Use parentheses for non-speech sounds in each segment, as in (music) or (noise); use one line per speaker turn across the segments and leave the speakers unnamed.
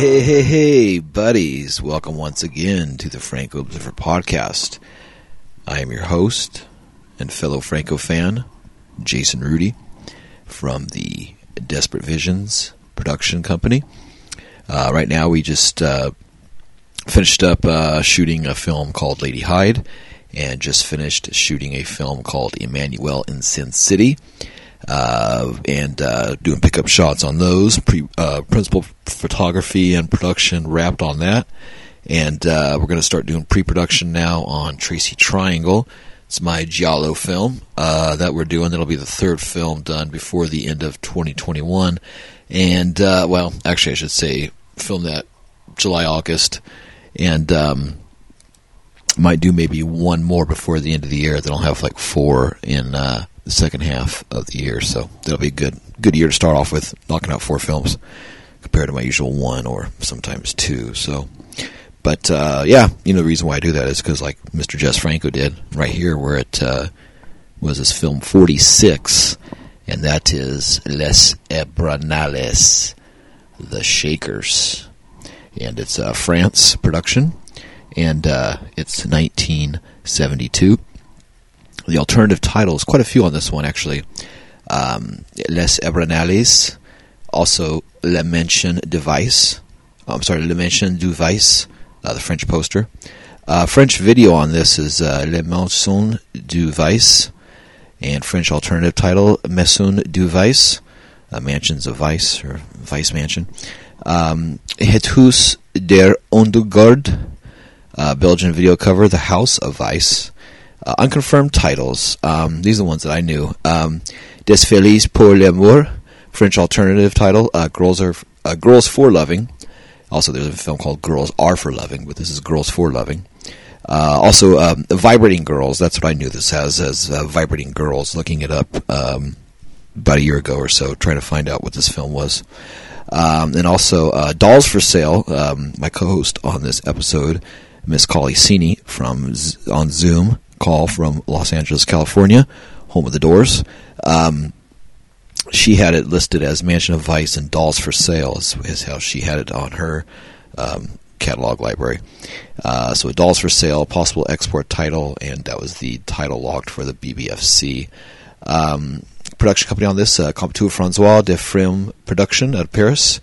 Hey, hey, hey, buddies. Welcome once again to the Franco Observer podcast. I am your host and fellow Franco fan, Jason Rudy, from the Desperate Visions production company. Uh, right now, we just uh, finished up uh, shooting a film called Lady Hyde and just finished shooting a film called Emmanuel in Sin City uh, and uh, doing pickup shots on those. Pre, uh, principal photography and production wrapped on that, and uh, we're going to start doing pre-production now on Tracy Triangle. It's my giallo film uh, that we're doing. That'll be the third film done before the end of 2021, and uh, well, actually, I should say film that July August, and um, might do maybe one more before the end of the year. Then I'll have like four in uh, the second half of the year. So that'll be a good good year to start off with, knocking out four films compared to my usual one or sometimes two. So, but uh, yeah, you know the reason why I do that is because like Mr. Jess Franco did right here, where it uh, was this film forty six, and that is Les Ebranales, The Shakers, and it's a France production, and uh, it's nineteen seventy two the alternative titles, quite a few on this one actually. Um, Les Ebranales, also Le Mention Device. Oh, I'm sorry, Le Mention du Vice, uh, the French poster. Uh, French video on this is uh, Le Mention du Vice, and French alternative title Maison du Vice, uh, Mansions of Vice or Vice Mansion. Um, Het Huis der Ondugard, uh, Belgian video cover, The House of Vice. Uh, unconfirmed titles. Um, these are the ones that I knew. Um, Des Feliz pour l'amour, French alternative title. Uh, Girls are uh, Girls for Loving. Also, there's a film called Girls Are for Loving, but this is Girls for Loving. Uh, also, um, Vibrating Girls. That's what I knew this as as uh, Vibrating Girls. Looking it up um, about a year ago or so, trying to find out what this film was. Um, and also, uh, Dolls for Sale. Um, my co-host on this episode, Miss Kali Sini from Z- on Zoom call from Los Angeles, California, home of the Doors. Um, she had it listed as Mansion of Vice and Dolls for Sale, is, how she had it on her um, catalog library. Uh, so, Dolls for Sale, possible export title, and that was the title locked for the BBFC. Um, production company on this, uh, Francois de Film Production out of Paris.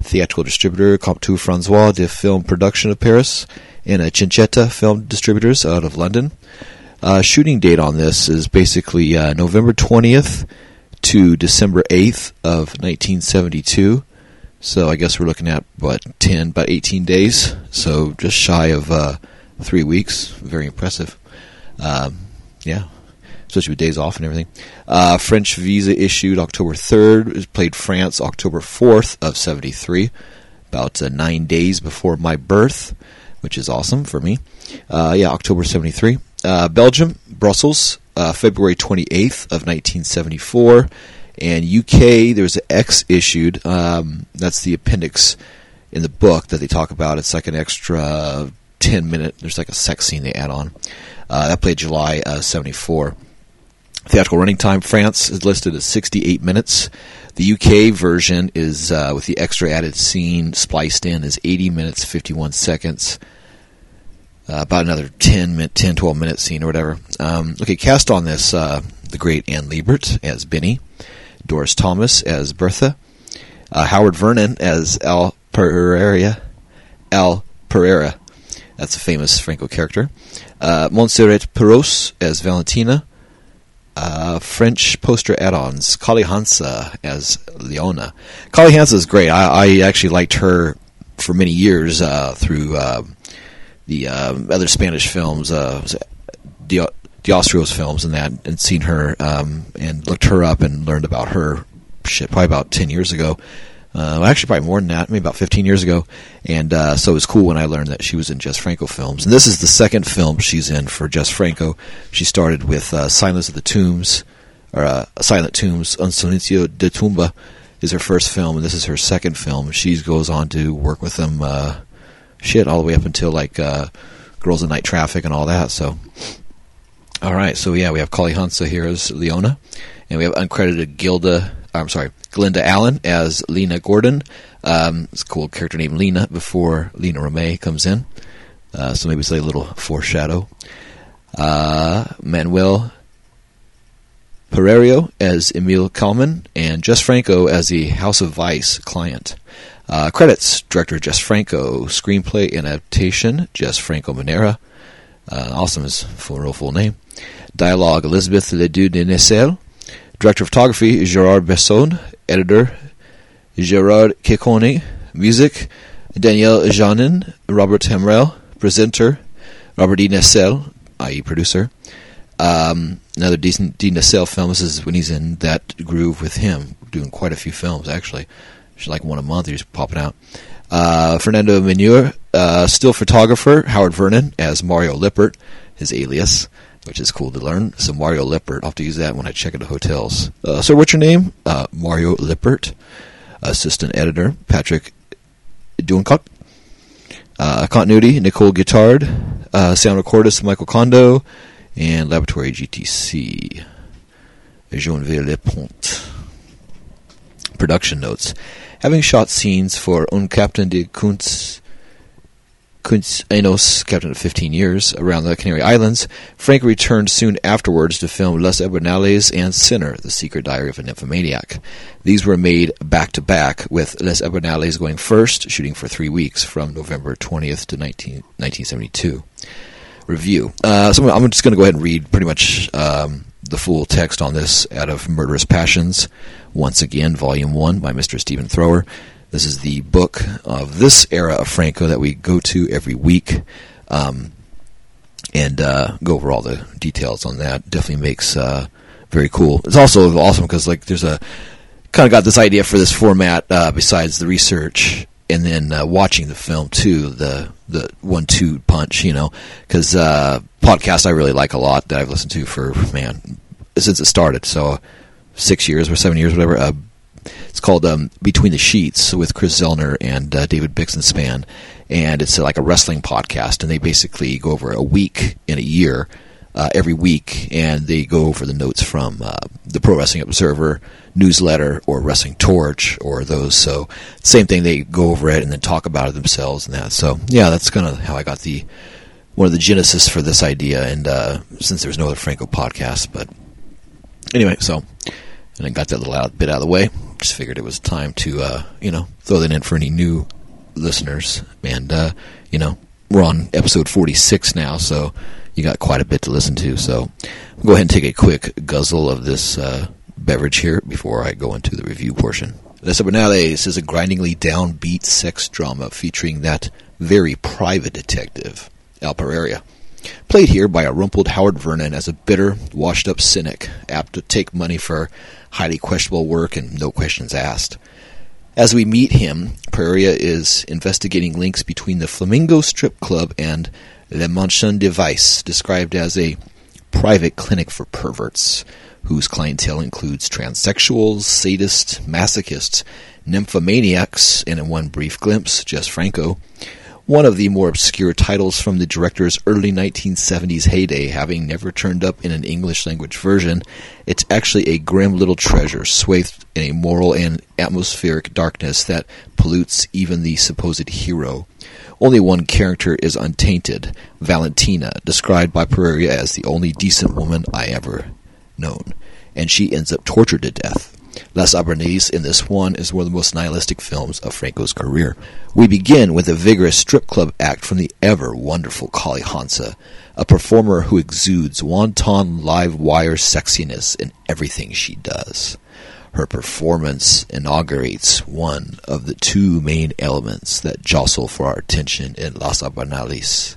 Theatrical distributor, Comptoir Francois de Film Production of Paris. And a Cinecenta Film Distributors out of London. Uh, shooting date on this is basically uh, November 20th to December 8th of 1972. So I guess we're looking at what 10, about 18 days. So just shy of uh, three weeks. Very impressive. Um, yeah, especially with days off and everything. Uh, French visa issued October 3rd. Played France October 4th of 73. About uh, nine days before my birth, which is awesome for me. Uh, yeah, October 73 uh, Belgium, Brussels, uh, February 28th of 1974, and UK. There's an X issued. Um, that's the appendix in the book that they talk about. It's like an extra 10 minute. There's like a sex scene they add on. Uh, that played July uh, 74. Theatrical running time, France is listed as 68 minutes. The UK version is uh, with the extra added scene spliced in is 80 minutes 51 seconds uh, about another 10, minute, 10, 12 minute scene or whatever. Um, okay, cast on this uh, the great Anne Libert as Benny, Doris Thomas as Bertha, uh, Howard Vernon as Al Pereira, Al Pereira. That's a famous Franco character. Uh, Montserrat Prous as Valentina. Uh, French poster add-ons. Kali Hansa as Leona. Kali Hansa is great. I, I actually liked her for many years uh, through uh, the uh, other Spanish films, uh, D'Ostro's films, and that, and seen her um, and looked her up and learned about her shit probably about ten years ago. Uh, actually, probably more than that, maybe about 15 years ago. And uh, so it was cool when I learned that she was in Jess Franco films. And this is the second film she's in for Jess Franco. She started with uh, Silence of the Tombs, or uh, Silent Tombs, Un Silencio de Tumba is her first film, and this is her second film. She goes on to work with them uh, shit all the way up until like uh, Girls in Night Traffic and all that. So, all right, so yeah, we have Kali Hansa here as Leona, and we have uncredited Gilda I'm sorry, Glenda Allen as Lena Gordon. Um, it's a cool character named Lena before Lina Romay comes in. Uh, so maybe it's like a little foreshadow. Uh, Manuel Pereiro as Emil Kalman, and Jess Franco as the House of Vice client. Uh, credits director Jess Franco, screenplay adaptation Jess Franco Manera. Uh, awesome is full real full name. Dialogue Elizabeth Ledoux de Nessel. Director of photography Gerard Besson. Editor Gerard Ciccone. Music Daniel Janin. Robert Hermel. Presenter Robert E. Nessel, i.e. producer. Um, another decent Dean Nessel film. This is when he's in that groove with him, doing quite a few films actually. She's like one a month. He's popping out. Uh, Fernando Mineur, uh, still photographer. Howard Vernon as Mario Lippert, his alias, which is cool to learn. So Mario Lippert. I'll have to use that when I check into hotels. Uh, so what's your name? Uh, Mario Lippert. Assistant editor Patrick Duancott. Uh, continuity Nicole Guittard. Uh, sound recordist Michael Kondo and Laboratory GTC. Joinville Le Pont. Production notes. Having shot scenes for Un Captain de Kunz, Kunz Enos, captain of 15 years, around the Canary Islands, Frank returned soon afterwards to film Les Ebernales and Sinner, The Secret Diary of a Nymphomaniac. These were made back to back, with Les Ebernales going first, shooting for three weeks from November 20th to 19, 1972 review. Uh, so I'm just going to go ahead and read pretty much um, the full text on this out of Murderous Passions, once again, Volume 1 by Mr. Stephen Thrower. This is the book of this era of Franco that we go to every week um, and uh, go over all the details on that. Definitely makes uh, very cool. It's also awesome because like there's a kind of got this idea for this format uh, besides the research and then uh, watching the film too, the the one two punch, you know, because uh, podcasts I really like a lot that I've listened to for man since it started, so six years or seven years, whatever. Uh, it's called um, Between the Sheets with Kris Zellner and uh, David Bixenspan, and it's uh, like a wrestling podcast, and they basically go over a week in a year. Uh, every week, and they go over the notes from uh, the Pro Wrestling Observer, newsletter or Wrestling Torch or those. So same thing, they go over it and then talk about it themselves and that. So yeah, that's kind of how I got the one of the genesis for this idea. And uh, since there's no other Franco podcast, but anyway, so and I got that little out, bit out of the way. Just figured it was time to uh, you know throw that in for any new listeners. And uh, you know we're on episode 46 now, so you got quite a bit to listen to. So go ahead and take a quick guzzle of this uh, beverage here before I go into the review portion. Les Ebernales is a grindingly downbeat sex drama featuring that very private detective, Al Pereira. Played here by a rumpled Howard Vernon as a bitter, washed up cynic, apt to take money for highly questionable work and no questions asked. As we meet him, Pereira is investigating links between the Flamingo Strip Club and Le Mansion de Vice, described as a private clinic for perverts whose clientele includes transsexuals, sadists, masochists, nymphomaniacs, and in one brief glimpse, Jess Franco. One of the more obscure titles from the director's early 1970s heyday, having never turned up in an English language version, it's actually a grim little treasure swathed in a moral and atmospheric darkness that pollutes even the supposed hero. Only one character is untainted Valentina, described by Pereira as the only decent woman I ever known, and she ends up tortured to death. Les Ebernales in this one is one of the most nihilistic films of Franco's career. We begin with a vigorous strip club act from the ever wonderful Kali Hansa, a performer who exudes wanton live wire sexiness in everything she does. Her performance inaugurates one of the two main elements that jostle for our attention in Las Ebernales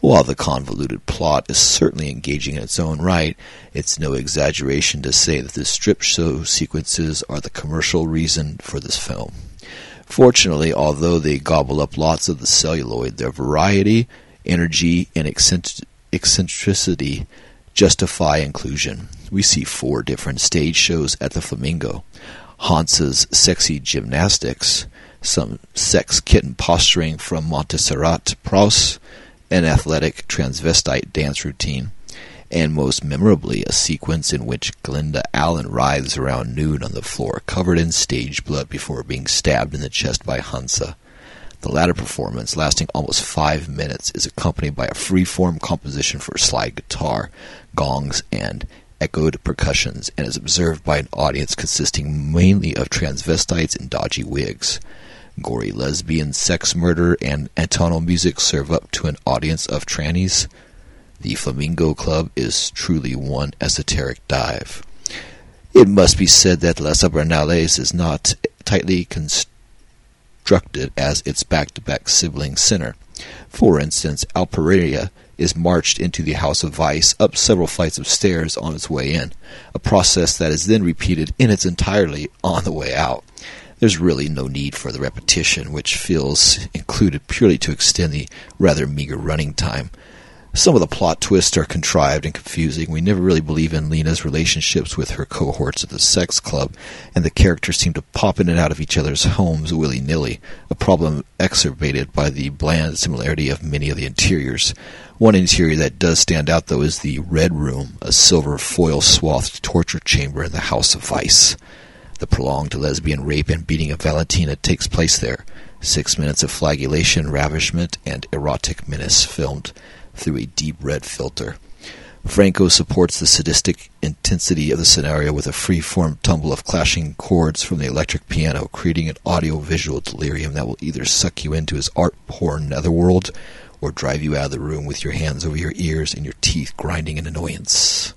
while the convoluted plot is certainly engaging in its own right, it's no exaggeration to say that the strip show sequences are the commercial reason for this film. Fortunately, although they gobble up lots of the celluloid, their variety, energy, and eccentricity justify inclusion. We see four different stage shows at the Flamingo. Hansa's sexy gymnastics, some sex kitten posturing from Montserrat Prous, an athletic transvestite dance routine, and most memorably a sequence in which Glenda Allen writhes around nude on the floor, covered in stage blood before being stabbed in the chest by Hansa. The latter performance, lasting almost five minutes, is accompanied by a free-form composition for slide guitar, gongs, and echoed percussions, and is observed by an audience consisting mainly of transvestites in dodgy wigs. Gory lesbian sex murder and atonal music serve up to an audience of trannies. The Flamingo Club is truly one esoteric dive. It must be said that Las Abernales is not tightly constructed as its back-to-back sibling Sinner. For instance, Al Pereira is marched into the House of Vice up several flights of stairs on its way in, a process that is then repeated in its entirety on the way out. There's really no need for the repetition, which feels included purely to extend the rather meager running time. Some of the plot twists are contrived and confusing. We never really believe in Lena's relationships with her cohorts at the sex club, and the characters seem to pop in and out of each other's homes willy nilly, a problem exacerbated by the bland similarity of many of the interiors. One interior that does stand out, though, is the Red Room, a silver foil swathed torture chamber in the House of Vice. The prolonged lesbian rape and beating of Valentina takes place there. Six minutes of flagellation, ravishment, and erotic menace filmed through a deep red filter. Franco supports the sadistic intensity of the scenario with a free-form tumble of clashing chords from the electric piano, creating an audio-visual delirium that will either suck you into his art-porn netherworld or drive you out of the room with your hands over your ears and your teeth grinding in annoyance.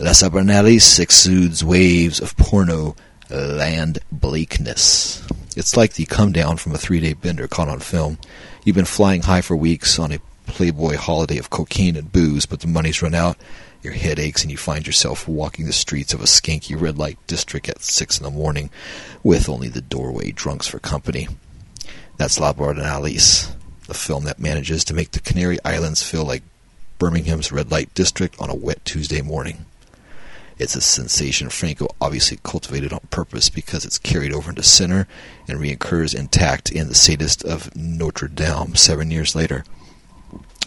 Las Abernales exudes waves of porno land bleakness. It's like the come down from a three-day bender caught on film. You've been flying high for weeks on a playboy holiday of cocaine and booze, but the money's run out, your head aches, and you find yourself walking the streets of a skanky red light district at six in the morning, with only the doorway drunks for company. That's La Bordanalis, the film that manages to make the Canary Islands feel like Birmingham's red light district on a wet Tuesday morning. It's a sensation Franco obviously cultivated on purpose because it's carried over into Sinner and reoccurs intact in The Sadist of Notre Dame seven years later.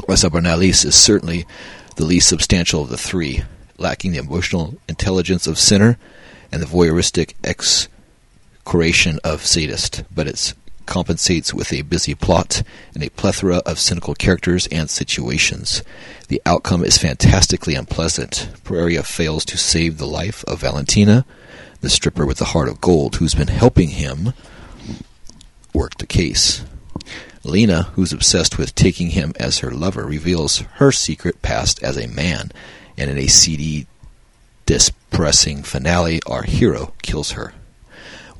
Las Abernales is certainly the least substantial of the three, lacking the emotional intelligence of Sinner and the voyeuristic excoriation of Sadist, but it compensates with a busy plot and a plethora of cynical characters and situations. The outcome is fantastically unpleasant. Pereira fails to save the life of Valentina, the stripper with the heart of gold, who's been helping him work the case. Lena, who's obsessed with taking him as her lover, reveals her secret past as a man, and in a seedy, depressing finale, our hero kills her.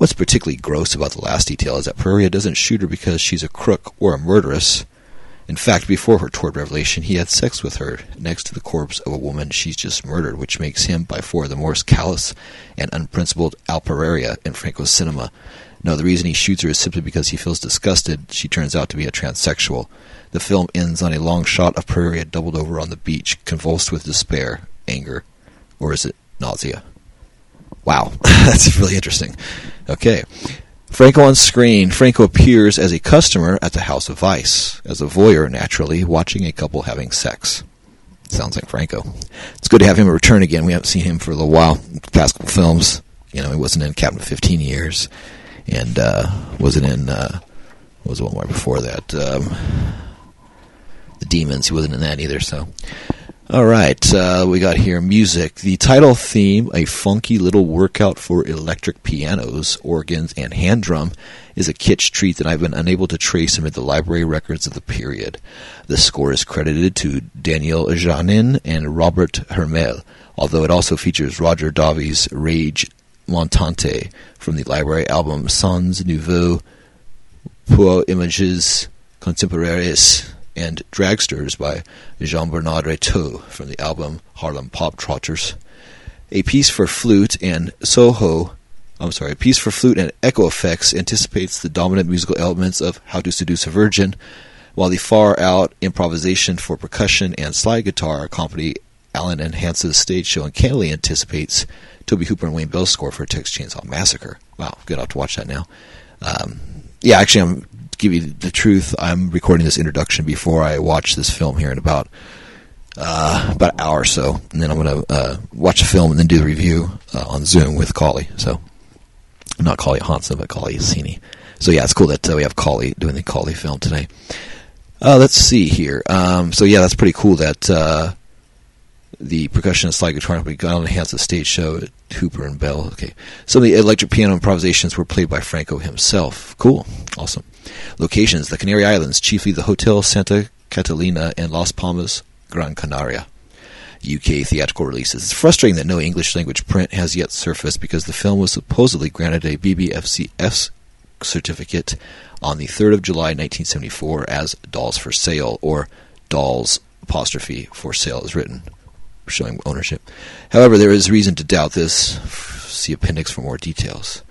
What's particularly gross about the last detail is that Pereira doesn't shoot her because she's a crook or a murderess. In fact, before her toward revelation, he had sex with her next to the corpse of a woman she's just murdered, which makes him by far the most callous and unprincipled Al Pereira in Franco's cinema. No, the reason he shoots her is simply because he feels disgusted she turns out to be a transsexual. The film ends on a long shot of Pereira doubled over on the beach, convulsed with despair, anger, or is it nausea? Wow, (laughs) that's really interesting. Okay. Franco on screen. Franco appears as a customer at the House of Vice, as a voyeur, naturally, watching a couple having sex. Sounds like Franco. It's good to have him return again. We haven't seen him for a little while. Past couple films. You know, he wasn't in Captain 15 years and uh, wasn't in uh, was the one more before that. Um, the Demons. He wasn't in that either. So, all right, uh, we got here music. The title theme, a funky little workout for electric pianos, organs, and hand drum, is a kitsch treat that I've been unable to trace amid the library records of the period. The score is credited to Daniel Janin and Robert Hermel, although it also features Roger Davies' Rage Montante from the library album Sons Nouveaux pour Images Contemporaires and Dragsters by Jean-Bernard Rateau from the album Harlem Pop Trotters. A piece for flute and Soho I'm sorry, a piece for flute and echo effects anticipates the dominant musical elements of How to Seduce a Virgin, while the far out improvisation for percussion and slide guitar accompany Allen and Hansa's stage show and candidly anticipates Tobe Hooper and Wayne Bell's score for Texas Chainsaw Massacre. Wow, good. I'll have to watch that now. Um, yeah, actually, I'm give you the truth. I'm recording this introduction before I watch this film here in about uh, about an hour or so, and then I'm going to uh, watch a film and then do the review uh, on Zoom with Kali. So, not Kali Hansen, but Kali Cini. So yeah, it's cool that uh, we have Kali doing the Kali film today. Uh, let's see here. Um, so yeah, that's pretty cool that uh, the percussionist slide guitar company got on enhance the stage show at Hooper and Bell. Okay, some of the electric piano improvisations were played by Franco himself. Cool, awesome. Locations: the Canary Islands, chiefly the Hotel Santa Catalina and Las Palmas, Gran Canaria. UK theatrical releases. It's frustrating that no English language print has yet surfaced because the film was supposedly granted a BBFCS certificate on the 3rd of July 1974 as Dolls for Sale or Dolls apostrophe for sale is written showing ownership. However, there is reason to doubt this. See appendix for more details.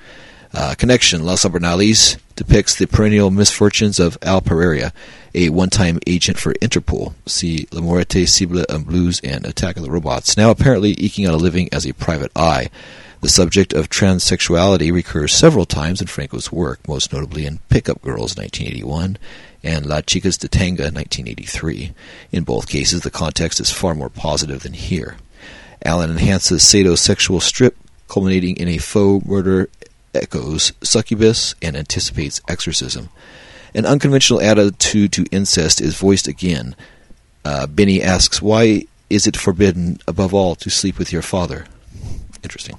Uh, connection Los Abernales depicts the perennial misfortunes of Al Pereira, a one-time agent for Interpol. See La Morte Cible and Blues and Attack of the Robots. Now apparently eking out a living as a private eye. The subject of transsexuality recurs several times in Franco's work, most notably in Pickup Girls 1981 and La Chicas de Tanga 1983. In both cases, the context is far more positive than here. Allen enhances sadosexual strip, culminating in a faux murder echoes succubus and anticipates exorcism. An unconventional attitude to incest is voiced again. Uh, Benny asks, Why is it forbidden, above all, to sleep with your father? Interesting.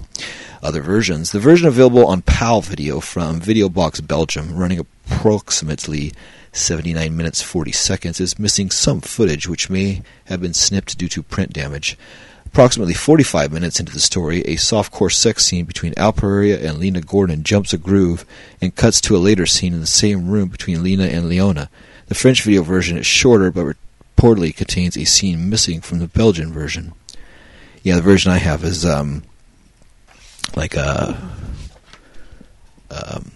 Other versions. The version available on PAL video from VideoBox Belgium, running approximately 79 minutes 40 seconds, is missing some footage which may have been snipped due to print damage. Approximately 45 minutes into the story, a softcore sex scene between Al Pereira and Lena Gordon jumps a groove and cuts to a later scene in the same room between Lena and Leona. The French video version is shorter, but reportedly contains a scene missing from the Belgian version. Yeah, the version I have is um, like a uh, um,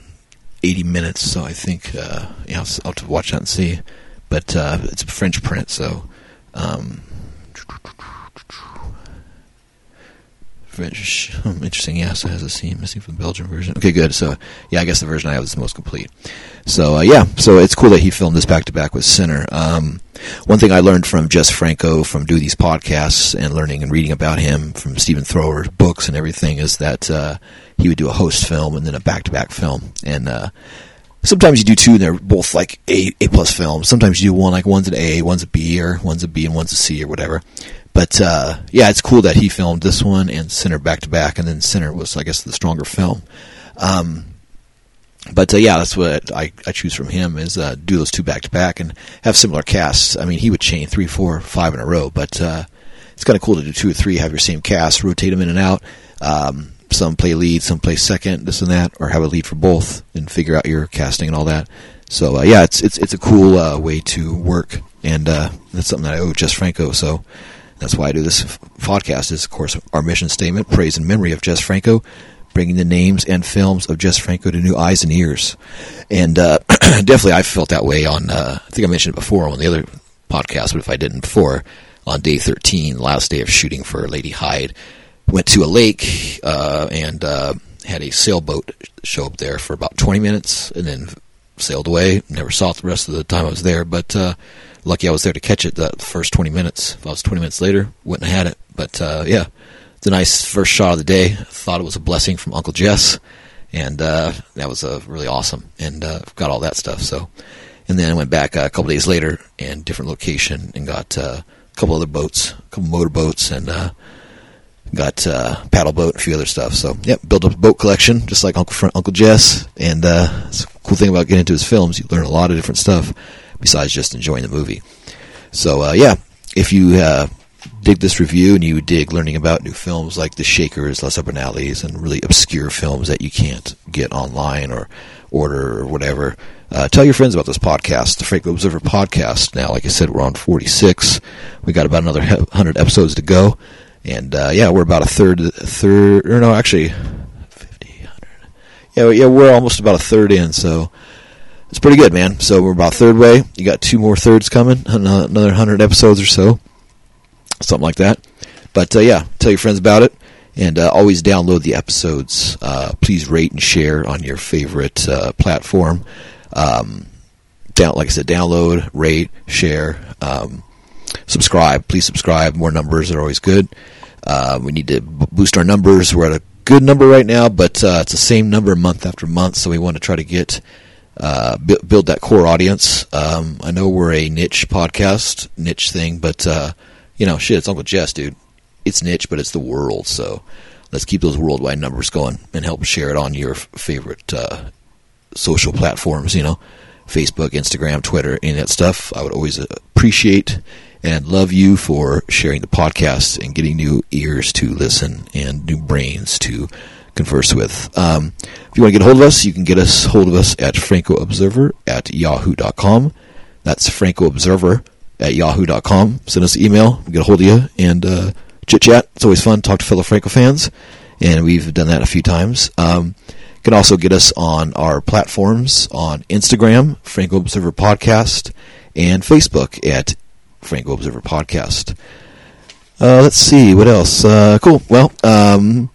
80 minutes, so I think uh, yeah, I'll, I'll, watch that and see. But uh, it's a French print, so. Um, French. (laughs) Interesting. Yeah, so it has a scene missing from the Belgian version. Okay, good. So, yeah, I guess the version I have is the most complete. So, uh, yeah, so it's cool that he filmed this back to back with Sinner. Um, one thing I learned from Jess Franco from doing these podcasts and learning and reading about him from Stephen Thrower's books and everything is that uh, he would do a host film and then a back to back film. And uh, sometimes you do two, and they're both like A A plus films. Sometimes you do one like one's an A, one's a B, or one's a B and one's a C or whatever. But uh, yeah, it's cool that he filmed this one and Sinner back to back, and then Sinner was, I guess, the stronger film. Um, but uh, yeah, that's what I, I choose from him is uh, do those two back to back and have similar casts. I mean, he would chain three, four, five in a row, but uh, it's kind of cool to do two or three, have your same cast, rotate them in and out. Um, some play lead, some play second, this and that, or have a lead for both and figure out your casting and all that. So uh, yeah, it's it's it's a cool uh, way to work, and uh, that's something that I owe Jess Franco. So that's why I do this podcast. Is of course our mission statement: praise and memory of Jess Franco, bringing the names and films of Jess Franco to new eyes and ears. And uh, (clears throat) definitely, I felt that way on. Uh, I think I mentioned it before on the other podcast, but if I didn't before, on day thirteen, last day of shooting for Lady Hyde, went to a lake uh, and uh, had a sailboat show up there for about twenty minutes, and then sailed away. Never saw it the rest of the time I was there, but uh, lucky I was there to catch it that first 20 minutes. If I was 20 minutes later, wouldn't have had it. But uh, yeah, it's a nice first shot of the day. Thought it was a blessing from Uncle Jess, and uh, that was uh, really awesome. And got all that stuff. So, and then I went back a couple days later and different location and got a couple other boats, a couple motor boats, and got uh, paddle boat a few other stuff. So, yep, built up a boat collection just like Uncle Uncle Jess. And uh, it's a cool thing about getting into his films. You learn a lot of different stuff besides just enjoying the movie. So uh, yeah, if you uh, dig this review and you dig learning about new films like The Shakers, Les Abernathy's, and really obscure films that you can't get online or order or whatever, uh, tell your friends about this podcast, the Franco Observer podcast. Now, like I said, we're on 46. We got about another (laughs) 100 episodes to go. And uh, yeah, we're about a third, third, or no, actually, 50, 100. Yeah, yeah, we're almost about a third in, so it's pretty good, man. So we're about third way. You got two more thirds coming, (laughs) another hundred episodes or so, something like that. But uh, yeah, tell your friends about it, and uh, always download the episodes. Uh, please rate and share on your favorite uh, platform. Um, down, like I said, download, rate, share. Um, subscribe. Please subscribe. More numbers are always good. Uh, we need to b- boost our numbers. We're at a good number right now, but uh, it's the same number month after month. So we want to try to get uh, b- build that core audience. Um, I know we're a niche podcast, niche thing, but uh, you know, shit, it's Uncle Jess, dude. It's niche, but it's the world. So let's keep those worldwide numbers going and help share it on your f- favorite uh, social platforms. You know, Facebook, Instagram, Twitter, any of that stuff. I would always appreciate and love you for sharing the podcast and getting new ears to listen and new brains to converse with. Um, if you want to get a hold of us, you can get us hold of us at francoobserver at yahoo.com. That's francoobserver at yahoo.com. Send us an email, get a hold of you, and uh, chit chat. It's always fun. To talk to fellow Franco fans, and we've done that a few times. Um, you can also get us on our platforms on Instagram, Franco Observer Podcast, and Facebook at Franco Observer Podcast. Uh, let's see what else. Uh, cool. Well, um,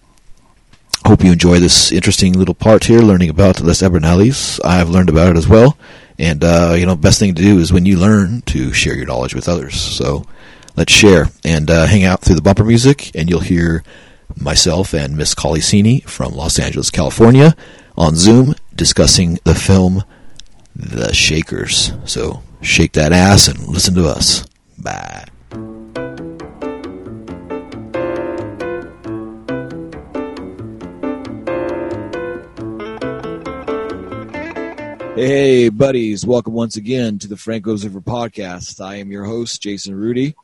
hope you enjoy this interesting little part here, learning about Les Abernales. I've learned about it as well, and uh, you know, best thing to do is when you learn to share your knowledge with others. So let's share and uh, hang out through the bumper music, and you'll hear myself and Miss Colicini from Los Angeles, California, on Zoom discussing the film The Shakers. So shake that ass and listen to us. Bye. Hey, buddies. Welcome once again to the Franco Observer podcast. I am your host, Jason Rudy,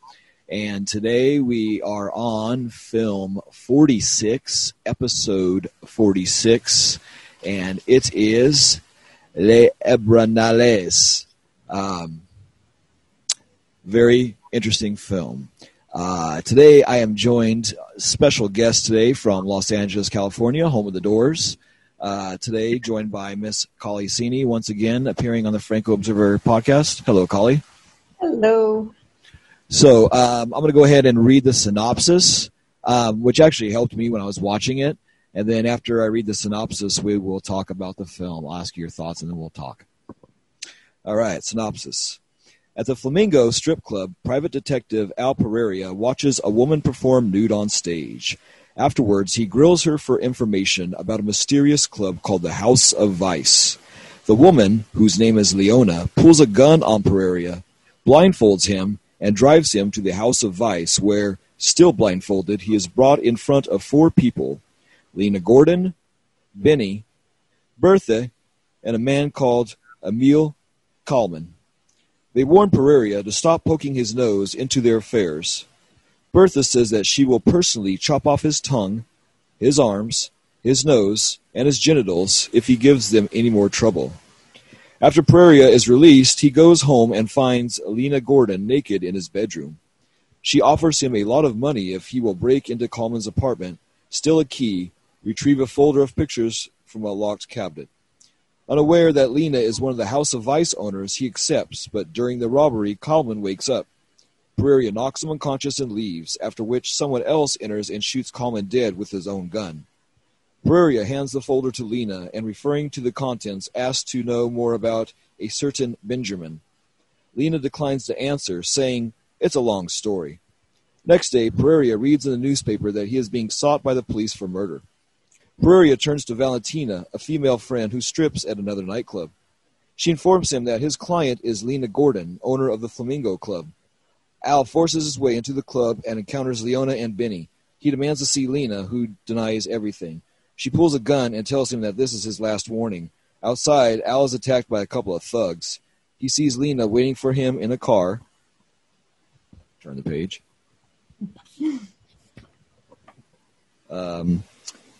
and today we are on film 46, episode 46, and it is Les Abernales. Um, very interesting film. Uh, today I am joined, special guest today from Los Angeles, California, home of the Doors. Uh, today joined by Miss Colicini, once again appearing on the Franco Observer podcast. Hello, Kali.
Hello.
So um, I'm going to go ahead and read the synopsis, um, which actually helped me when I was watching it. And then after I read the synopsis, we will talk about the film. I'll ask you your thoughts, and then we'll talk. All right, synopsis. At the Flamingo Strip Club, private detective Al Pereira watches a woman perform nude on stage. Afterwards, he grills her for information about a mysterious club called the House of Vice. The woman, whose name is Leona, pulls a gun on Pereira, blindfolds him, and drives him to the House of Vice, where, still blindfolded, he is brought in front of four people Lena Gordon, Benny, Bertha, and a man called Emil Kalman. They warn Pereira to stop poking his nose into their affairs. Bertha says that she will personally chop off his tongue, his arms, his nose, and his genitals if he gives them any more trouble. After Pereira is released, he goes home and finds Lena Gordon naked in his bedroom. She offers him a lot of money if he will break into Coleman's apartment, steal a key, retrieve a folder of pictures from a locked cabinet. Unaware that Lena is one of the House of Vice owners, he accepts, but during the robbery, Coleman wakes up. Pereira knocks him unconscious and leaves, after which someone else enters and shoots Coleman dead with his own gun. Pereira hands the folder to Lena and, referring to the contents, asks to know more about a certain Benjamin. Lena declines to answer, saying, It's a long story. Next day, Pereira reads in the newspaper that he is being sought by the police for murder. Pereira turns to Valentina, a female friend who strips at another nightclub. She informs him that his client is Lena Gordon, owner of the Flamingo Club. Al forces his way into the club and encounters Leona and Benny. He demands to see Lena, who denies everything. She pulls a gun and tells him that this is his last warning. Outside, Al is attacked by a couple of thugs. He sees Lena waiting for him in a car. Turn the page. (laughs) Um,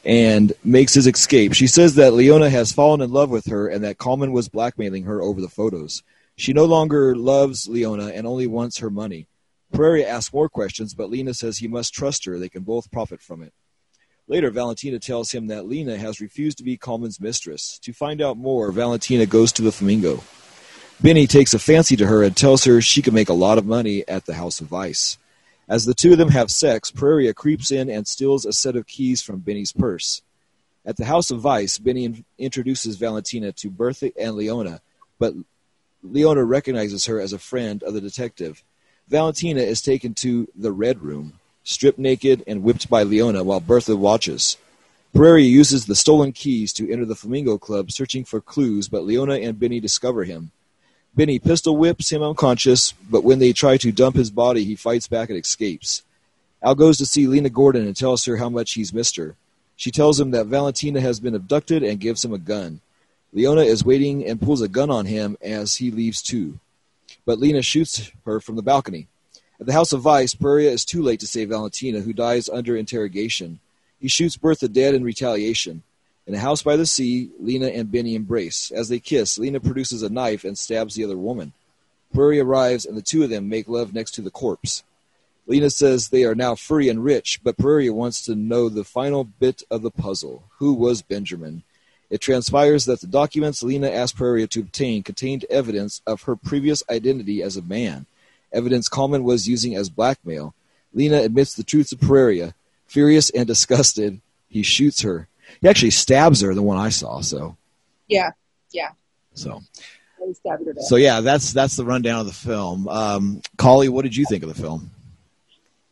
and makes his escape. She says that Leona has fallen in love with her and that Coleman was blackmailing her over the photos. She no longer loves Leona and only wants her money. Prairie asks more questions, but Lena says he must trust her. They can both profit from it. Later, Valentina tells him that Lena has refused to be Coleman's mistress. To find out more, Valentina goes to the Flamingo. Benny takes a fancy to her and tells her she can make a lot of money at the House of Vice. As the two of them have sex, Pereira creeps in and steals a set of keys from Benny's purse. At the House of Vice, Benny in- introduces Valentina to Bertha and Leona, but Leona recognizes her as a friend of the detective. Valentina is taken to the Red Room, stripped naked and whipped by Leona while Bertha watches. Prairie uses the stolen keys to enter the Flamingo Club searching for clues, but Leona and Benny discover him. Benny pistol whips him unconscious, but when they try to dump his body, he fights back and escapes. Al goes to see Lena Gordon and tells her how much he's missed her. She tells him that Valentina has been abducted and gives him a gun. Leona is waiting and pulls a gun on him as he leaves too. But Lena shoots her from the balcony. At the House of Vice, Pereira is too late to save Valentina, who dies under interrogation. He shoots Bertha dead in retaliation. In a house by the sea, Lena and Benny embrace. As they kiss, Lena produces a knife and stabs the other woman. Pereira arrives, and the two of them make love next to the corpse. Lena says they are now free and rich, but Pereira wants to know the final bit of the puzzle. Who was Benjamin? It transpires that the documents Lena asked Pereira to obtain contained evidence of her previous identity as a man, evidence Coleman was using as blackmail. Lena admits the truth to Pereira. Furious and disgusted, he shoots her. He actually stabs her, the one I saw, so.
Yeah, yeah.
So.
He stabbed her death.
So yeah, that's that's the rundown of the film. Um, Kali, what did you think of the film?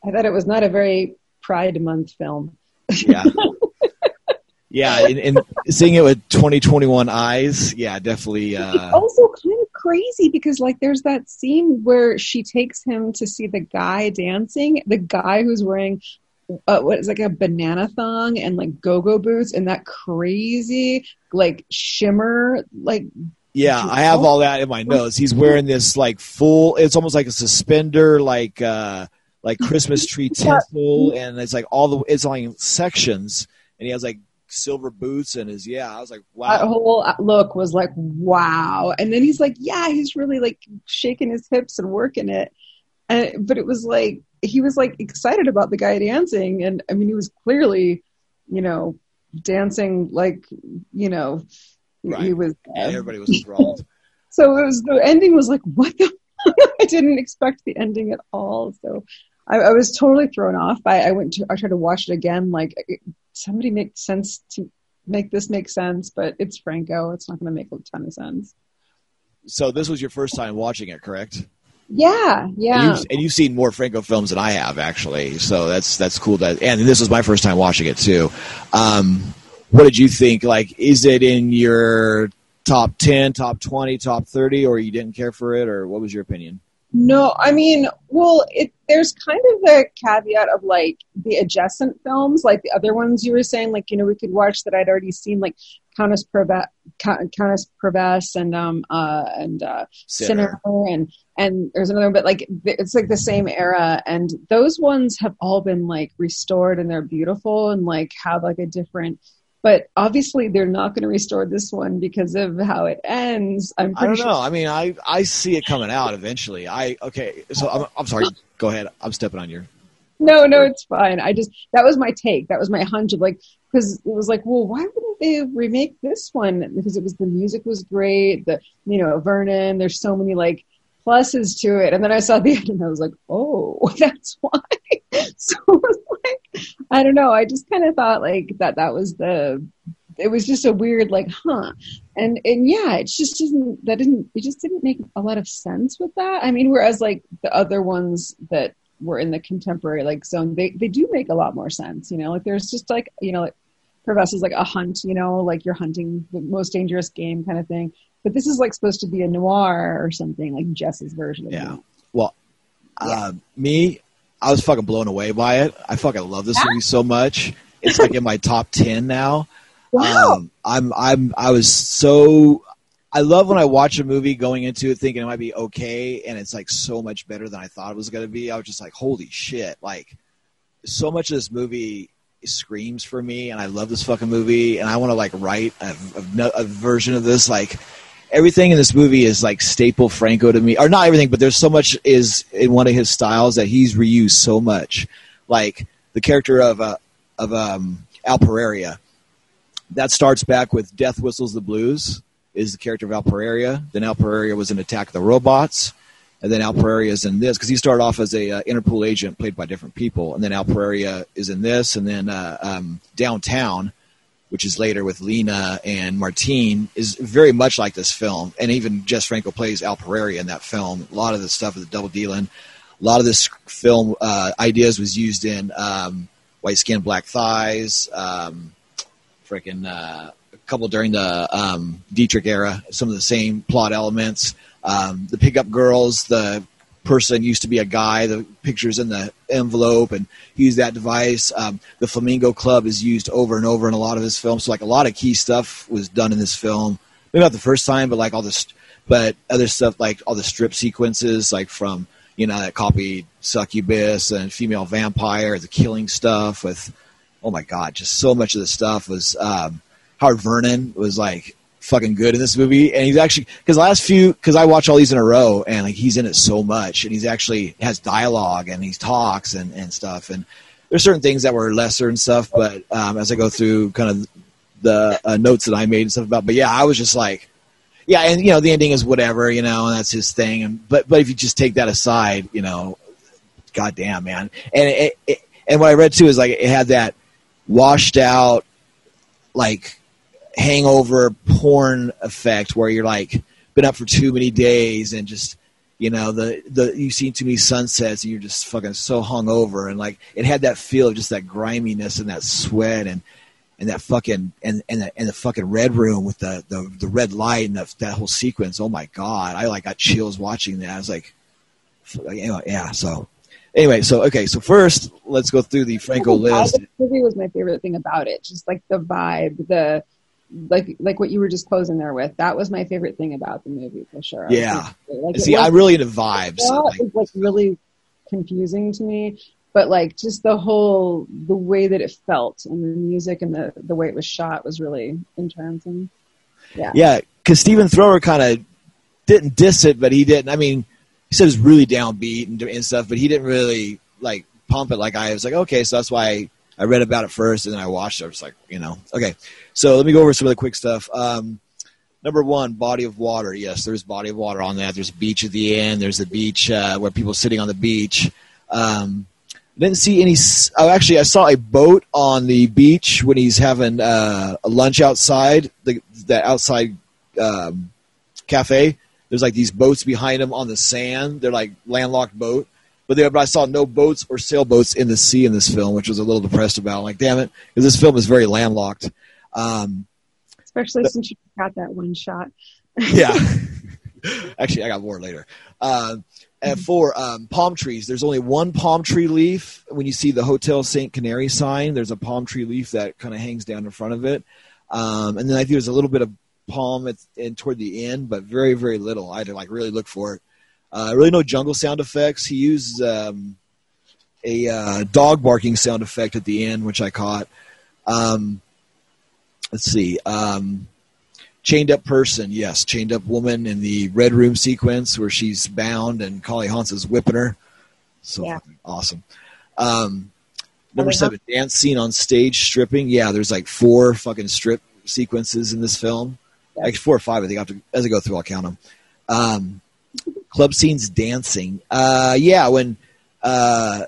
I thought it was not a very Pride Month film.
Yeah. yeah, and, and seeing it with 2021 eyes, yeah, definitely. Uh,
also kind of crazy because like there's that scene where she takes him to see the guy dancing, the guy who's wearing uh, what is like a banana thong and like go-go boots and that crazy like shimmer like
yeah, I have all that in my notes. He's wearing this like full. It's almost like a suspender, like uh like Christmas tree (laughs) tinsel, and it's like all the it's like sections, and he has like silver boots and his yeah. I was like, wow.
That whole look was like wow, and then he's like, yeah, he's really like shaking his hips and working it, and but it was like he was like excited about the guy dancing, and I mean he was clearly, you know, dancing like you know
Right.
he was.
Yeah, uh, everybody was enthralled. (laughs)
so it was the ending was like what the (laughs) I didn't expect the ending at all. So I, I was totally thrown off. I, I went to I tried to watch it again. Like somebody make sense to make this make sense, but it's Franco. It's not going to make a ton of sense.
so this was your first time watching it, correct?
Yeah, yeah.
And, you've, and you've seen more Franco films than I have, actually. So that's that's cool. That and this was my first time watching it too. Um, what did you think? Like, is it in your top ten, top twenty, top thirty, or you didn't care for it, or what was your opinion?
No, I mean, well, it, there's kind of the caveat of like the adjacent films, like the other ones you were saying, like you know we could watch that I'd already seen, like Countess Preve- Countess and um uh and uh
Sinner.
Sinner and and there's another one, but like it's like the same era, and those ones have all been like restored and they're beautiful and like have like a different. But obviously, they're not going to restore this one because of how it ends. I'm
I don't
sure
know. I mean, I I see it coming out eventually. I okay. So I'm, I'm sorry. Go ahead. I'm stepping on your.
No, no, it's fine. I just that was my take. That was my hunch of like because it was like, well, why wouldn't they remake this one? Because it was the music was great. The you know Vernon. There's so many like pluses to it. And then I saw the (laughs) end and I was like, oh, (laughs) that's why. (laughs) so it was like, I don't know. I just kind of thought like that that was the. It was just a weird like, huh? And and yeah, it just doesn't That didn't. It just didn't make a lot of sense with that. I mean, whereas like the other ones that were in the contemporary like zone, they they do make a lot more sense. You know, like there's just like you know like Professor's like a hunt, you know, like you're hunting the most dangerous game kind of thing. But this is like supposed to be a noir or something, like Jess's version of
Yeah.
it.
Well, uh, me, I was fucking blown away by it. I fucking love this movie so much. It's like in my top ten now.
Wow.
Um, I'm I'm I was so I love when I watch a movie going into it thinking it might be okay and it's like so much better than I thought it was going to be. I was just like, holy shit! Like so much of this movie screams for me, and I love this fucking movie, and I want to like write a, a, a version of this. Like everything in this movie is like staple Franco to me, or not everything, but there's so much is in one of his styles that he's reused so much. Like the character of uh, of um, Al Pereira. That starts back with Death Whistles the Blues is the character of Al Pereira. Then Al Pereira was in Attack of the Robots, and then Al Pereira is in this because he started off as a uh, Interpol agent played by different people, and then Al Pereira is in this, and then uh, um, Downtown, which is later with Lena and Martine, is very much like this film, and even Jess Franco plays Al Pereira in that film. A lot of the stuff is double dealing. a lot of this film uh, ideas was used in um, White Skin, Black Thighs, um, freaking uh, a couple during the um, Dietrich era. Some of the same plot elements. Um, the pickup girls, the person used to be a guy. The pictures in the envelope, and he used that device. Um, the Flamingo Club is used over and over in a lot of his films. So like a lot of key stuff was done in this film. Maybe not the first time, but like all this, but other stuff like all the strip sequences, like from you know that copied Succubus and Female Vampire, the killing stuff with. Oh my God! Just so much of the stuff was um, Howard Vernon was like fucking good in this movie, and he's actually because last few because I watch all these in a row, and like he's in it so much, and he's actually has dialogue and he talks and and stuff, and there's certain things that were lesser and stuff, but um, as I go through kind of the uh, notes that I made and stuff about, but yeah, I was just like, yeah, and you know the ending is whatever, you know, and that's his thing, and but but if you just take that aside, you know, goddamn man, and it, it, and what I read too is like it had that washed out like hangover porn effect where you're like been up for too many days and just you know the the you've seen too many sunsets and you're just fucking so hungover and like it had that feel of just that griminess and that sweat and and that fucking and and the, and the fucking red room with the the, the red light and the, that whole sequence. Oh my god, I like got chills watching that. I was like, anyway, yeah. So anyway, so okay, so first let's go through the Franco list.
The movie was my favorite thing about it, just like the vibe, the like like what you were just closing there with. That was my favorite thing about the movie for sure.
Yeah. Like, See, I'm really into vibes.
So like, like really confusing to me, but like just the whole the way that it felt and the music and the the way it was shot was really entrancing. Yeah.
Yeah, because Stephen Thrower kind of didn't diss it, but he didn't. I mean, he said it was really downbeat and, and stuff, but he didn't really like pump it like I was like, okay, so that's why I read about it first and then I watched it. I was like, you know, okay. So let me go over some of the quick stuff. Um, number one, body of water. Yes, there's body of water on that. There's a beach at the end. There's a beach uh, where people are sitting on the beach. Um, didn't see any. Oh, actually, I saw a boat on the beach when he's having uh, a lunch outside the outside um, cafe. There's like these boats behind him on the sand. They're like landlocked boat. But, but I saw no boats or sailboats in the sea in this film, which was a little depressed about. I'm like, damn it, because this film is very landlocked. Um,
Especially but, since you got that one shot.
yeah. (laughs) (laughs) Actually, I got more later. Uh, and for um, palm trees, there's only one palm tree leaf. When you see the Hotel St. Canary sign, there's a palm tree leaf that kind of hangs down in front of it. Um, and then I think there's a little bit of palm at, in toward the end, but very, very little. I had to like really look for it. Uh, really no jungle sound effects. He used um, a uh, dog barking sound effect at the end, which I caught. Um, let's see. Um, chained up person, yes, chained up woman in the red room sequence where she's bound and Kali Hansa is whipping her. So yeah. awesome. Um, number seven, dance scene on stage stripping. Yeah, there's like four fucking strip sequences in this film. Like four or five, I think. I to, as I go through, I'll count them. Um, club scenes dancing. Uh, yeah, when uh,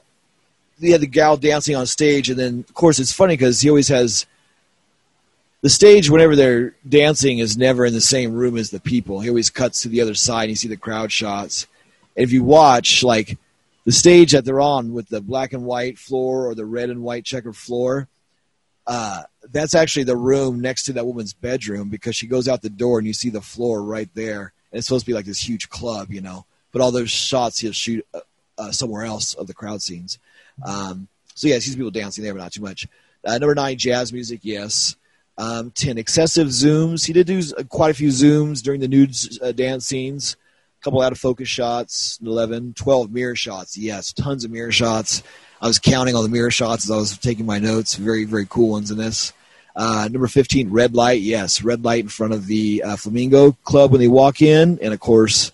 he had the gal dancing on stage, and then of course it's funny because he always has the stage whenever they're dancing is never in the same room as the people. He always cuts to the other side. And you see the crowd shots. And if you watch, like the stage that they're on with the black and white floor or the red and white checker floor, uh, that's actually the room next to that woman's bedroom because she goes out the door and you see the floor right there and it's supposed to be like this huge club, you know. But all those shots he'll shoot uh, uh, somewhere else of the crowd scenes. Um, so yeah, sees people dancing there, but not too much. Uh, number nine, jazz music, yes. Um, Ten, excessive zooms. He did do quite a few zooms during the nude uh, dance scenes. A couple out of focus shots. 11, 12 mirror shots. Yes, tons of mirror shots. I was counting all the mirror shots as I was taking my notes. Very, very cool ones in this. Uh, number 15, red light. Yes, red light in front of the uh, Flamingo Club when they walk in. And of course,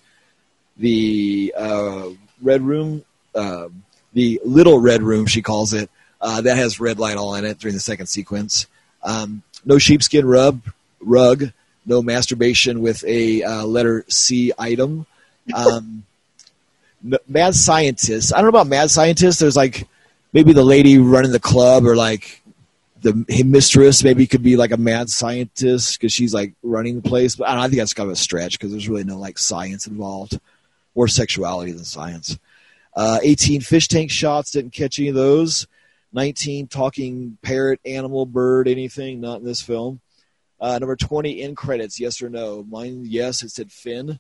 the uh, red room, uh, the little red room, she calls it, uh, that has red light all in it during the second sequence. Um, no sheepskin rub, rug. No masturbation with a uh, letter C item. Um, (laughs) mad scientist. I don't know about mad scientist. There's like maybe the lady running the club or like the mistress maybe could be like a mad scientist because she's like running the place. But I, I think that's kind of a stretch because there's really no like science involved, more sexuality than science. Uh, 18 fish tank shots, didn't catch any of those. 19 talking parrot, animal, bird, anything, not in this film. Uh, number 20 in credits, yes or no? Mine, yes, it said Finn.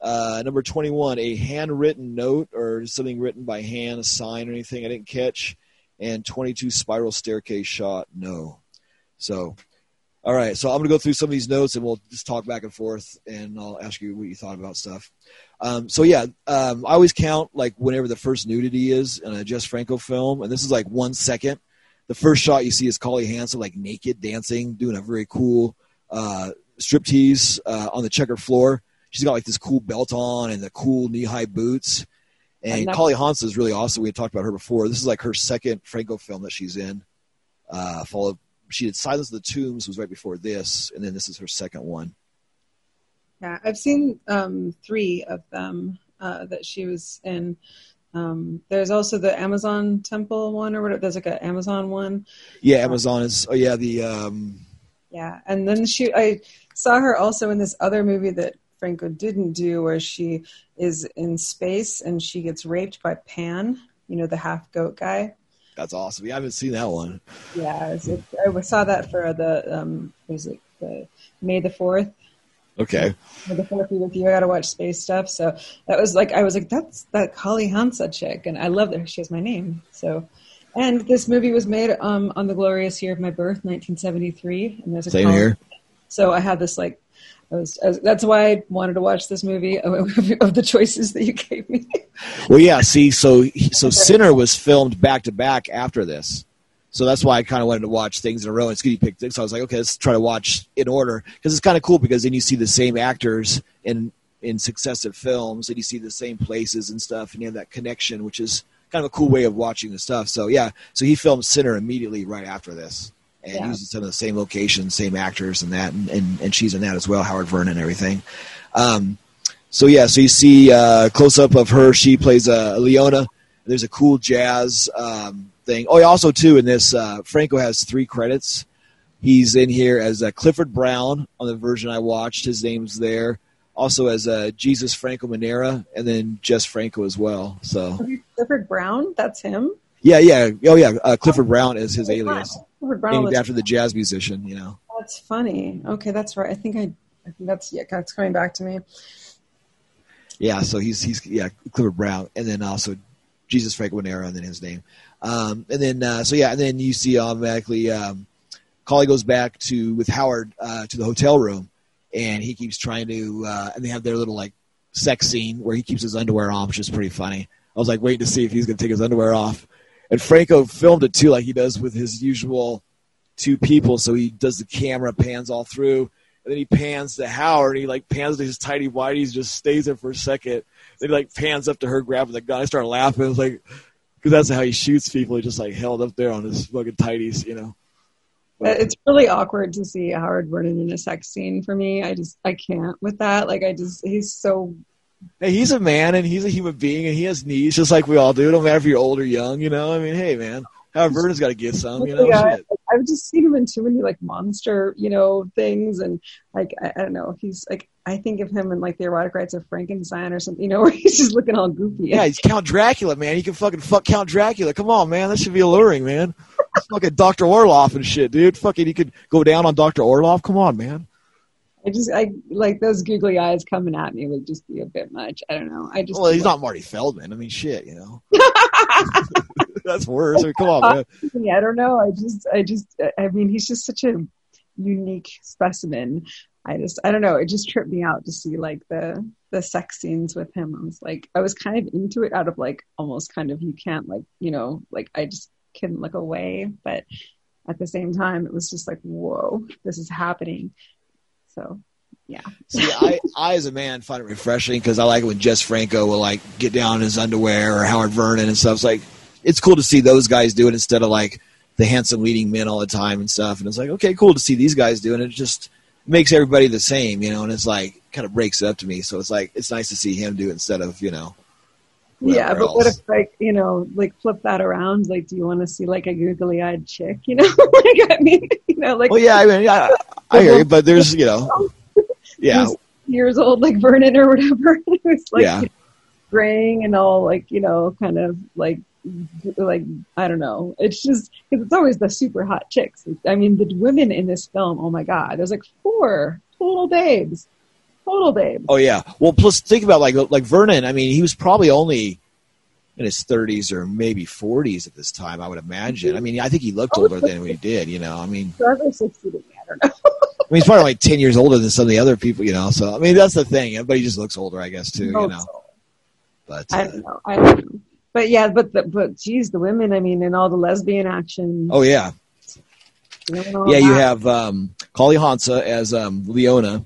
Uh, number 21, a handwritten note or something written by hand, a sign or anything I didn't catch. And 22 spiral staircase shot, no. So, all right. So I'm going to go through some of these notes and we'll just talk back and forth and I'll ask you what you thought about stuff. Um, so yeah, um, I always count like whenever the first nudity is in a Jess Franco film, and this is like one second. The first shot you see is Kali Hansa like naked dancing, doing a very cool uh, striptease uh, on the checkered floor. She's got like this cool belt on and the cool knee high boots. And Kali Hansa is really awesome. We had talked about her before. This is like her second Franco film that she's in. Uh, followed, she did Silence of the Tombs was right before this, and then this is her second one.
Yeah, I've seen um, three of them uh, that she was in. Um, there's also the Amazon Temple one, or whatever. There's like an Amazon one.
Yeah, Amazon is. Oh yeah, the. Um...
Yeah, and then she. I saw her also in this other movie that Franco didn't do, where she is in space and she gets raped by Pan. You know, the half goat guy.
That's awesome. Yeah, I haven't seen that one.
Yeah, it, I saw that for the um, was it the May the Fourth
Okay.
The fourth with you, I got to watch space stuff. So that was like I was like, that's that Kali Hansa chick, and I love that she has my name. So, and this movie was made um, on the glorious year of my birth, 1973, and there's a
same here.
So I had this like, was, was, that's why I wanted to watch this movie of, of the choices that you gave me.
well, yeah. See, so so Sinner was filmed back to back after this. So that's why I kind of wanted to watch things in a row. And Scooty picked it, so I was like, okay, let's try to watch in order because it's kind of cool because then you see the same actors in in successive films and you see the same places and stuff, and you have that connection, which is kind of a cool way of watching the stuff. So yeah, so he filmed Sinner immediately right after this and yeah. using some of the same locations, same actors, and that, and, and, and she's in that as well, Howard Vernon and everything. Um, so yeah, so you see uh, close up of her. She plays uh, Leona. There's a cool jazz. Um, thing. Oh, also too in this, uh, Franco has three credits. He's in here as uh, Clifford Brown on the version I watched. His name's there. Also as uh, Jesus Franco Manera, and then Jess Franco as well. So
Clifford Brown, that's him.
Yeah, yeah, oh yeah. Uh, Clifford Brown is his alias, Clifford Brown named after the jazz musician. You know.
That's funny. Okay, that's right. I think I, I think that's yeah, that's coming back to me.
Yeah, so he's he's yeah Clifford Brown, and then also Jesus Franco Manera, and then his name. Um, and then uh, so yeah, and then you see automatically um, Kali goes back to with Howard uh, to the hotel room, and he keeps trying to, uh, and they have their little like sex scene where he keeps his underwear on, which is pretty funny. I was like waiting to see if he's going to take his underwear off, and Franco filmed it too, like he does with his usual two people. So he does the camera pans all through, and then he pans to Howard. And he like pans to his tidy whities, just stays there for a second. Then he like pans up to her, grabbing the gun. I start laughing. I was (laughs) like, because that's how he shoots people. He just like held up there on his fucking tighties, you know.
But, it's really awkward to see Howard Vernon in a sex scene for me. I just I can't with that. Like I just he's so.
Hey, he's a man and he's a human being and he has needs just like we all do. Don't matter if you're old or young, you know. I mean, hey, man, Howard Vernon's got to get some, you know. Yeah,
I've just seen him in too many like monster, you know, things, and like I, I, don't know. He's like I think of him in like the erotic rites of Frankenstein or something, you know, (laughs) where he's just looking all goofy.
Yeah, he's Count Dracula, man. He can fucking fuck Count Dracula. Come on, man, that should be alluring, man. fucking Doctor Orloff and shit, dude. Fucking, he could go down on Doctor Orloff. Come on, man.
I just I like those googly eyes coming at me would just be a bit much. I don't know. I just
well, he's not Marty Feldman. I mean, shit, you know. (laughs) (laughs) That's worse. I mean, come on, man. (laughs)
Yeah, I don't know. I just, I just, I mean, he's just such a unique specimen. I just, I don't know. It just tripped me out to see like the the sex scenes with him. I was like, I was kind of into it out of like almost kind of you can't like you know like I just couldn't look away, but at the same time it was just like whoa, this is happening. So yeah.
See, I, I as a man find it refreshing because I like it when Jess Franco will like get down in his underwear or Howard Vernon and stuff. It's like it's cool to see those guys do it instead of like the handsome leading men all the time and stuff. And it's like, okay, cool to see these guys doing it. It just makes everybody the same, you know, and it's like kind of breaks it up to me. So it's like it's nice to see him do it instead of, you know.
Yeah, but else. what if like, you know, like flip that around? Like do you want to see like a googly eyed chick, you know? (laughs) like I mean, you know, like
Well yeah, I mean yeah, I hear you, but there's you know (laughs) Yeah.
Years old like Vernon or whatever. (laughs) it was like
yeah.
graying and all like you know kind of like like I don't know. It's just because it's always the super hot chicks. I mean, the women in this film. Oh my god, there's like four total babes, total babes.
Oh yeah. Well, plus think about like like Vernon. I mean, he was probably only in his 30s or maybe 40s at this time. I would imagine. I mean, I think he looked older than he did. You know, I mean,
Trevor succeeded. I don't know.
I mean, he's probably like 10 years older than some of the other people. You know, so I mean, that's the thing. But he just looks older, I guess, too. You know, but
I
uh,
don't know. I don't know. But yeah, but the, but geez, the women. I mean, and all the lesbian action.
oh yeah,
you know,
yeah. You
that.
have um, Kali Hansa as um, Leona.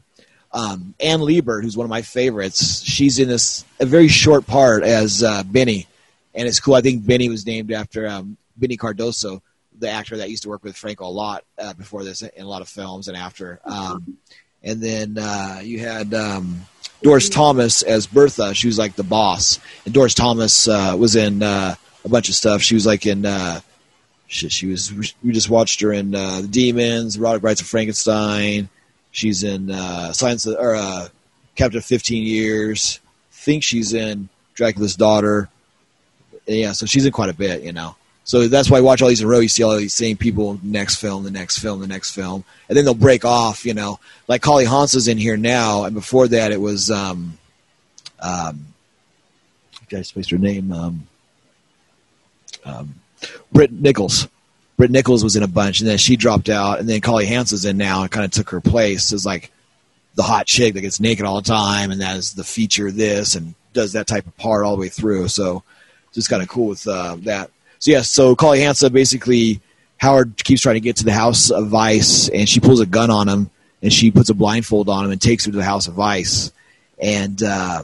Um, Anne Libert, who's one of my favorites, she's in this a very short part as uh, Benny, and it's cool. I think Benny was named after um, Beni Cardoso, the actor that used to work with Franco a lot uh, before this in a lot of films and after. Um, and then uh, you had um, Doris Thomas as Bertha. She was like the boss, and Doris Thomas uh, was in uh, a bunch of stuff. She was like in. Uh, she, she was. We just watched her in uh, The Demons, Erotic Rites of Frankenstein. She's in uh, Science or uh, Captain Fifteen Years. think she's in Dracula's Daughter. Yeah, so she's in quite a bit, you know. So that's why I watch all these in a row. You see all these same people next film, the next film, the next film, and then they'll break off. You know, like Kali Hansa's in here now, and before that it was um, um, I spaced her name, um, um, Britt Nichols. Britt Nichols was in a bunch, and then she dropped out, and then Kali Hansa's in now, and kind of took her place as like the hot chick that gets naked all the time, and that is the feature of this, and does that type of part all the way through. So just kind of cool with uh, that. So yes, so Kali Hansa basically Howard keeps trying to get to the House of Vice, and she pulls a gun on him, and she puts a blindfold on him and takes him to the House of Vice, and uh,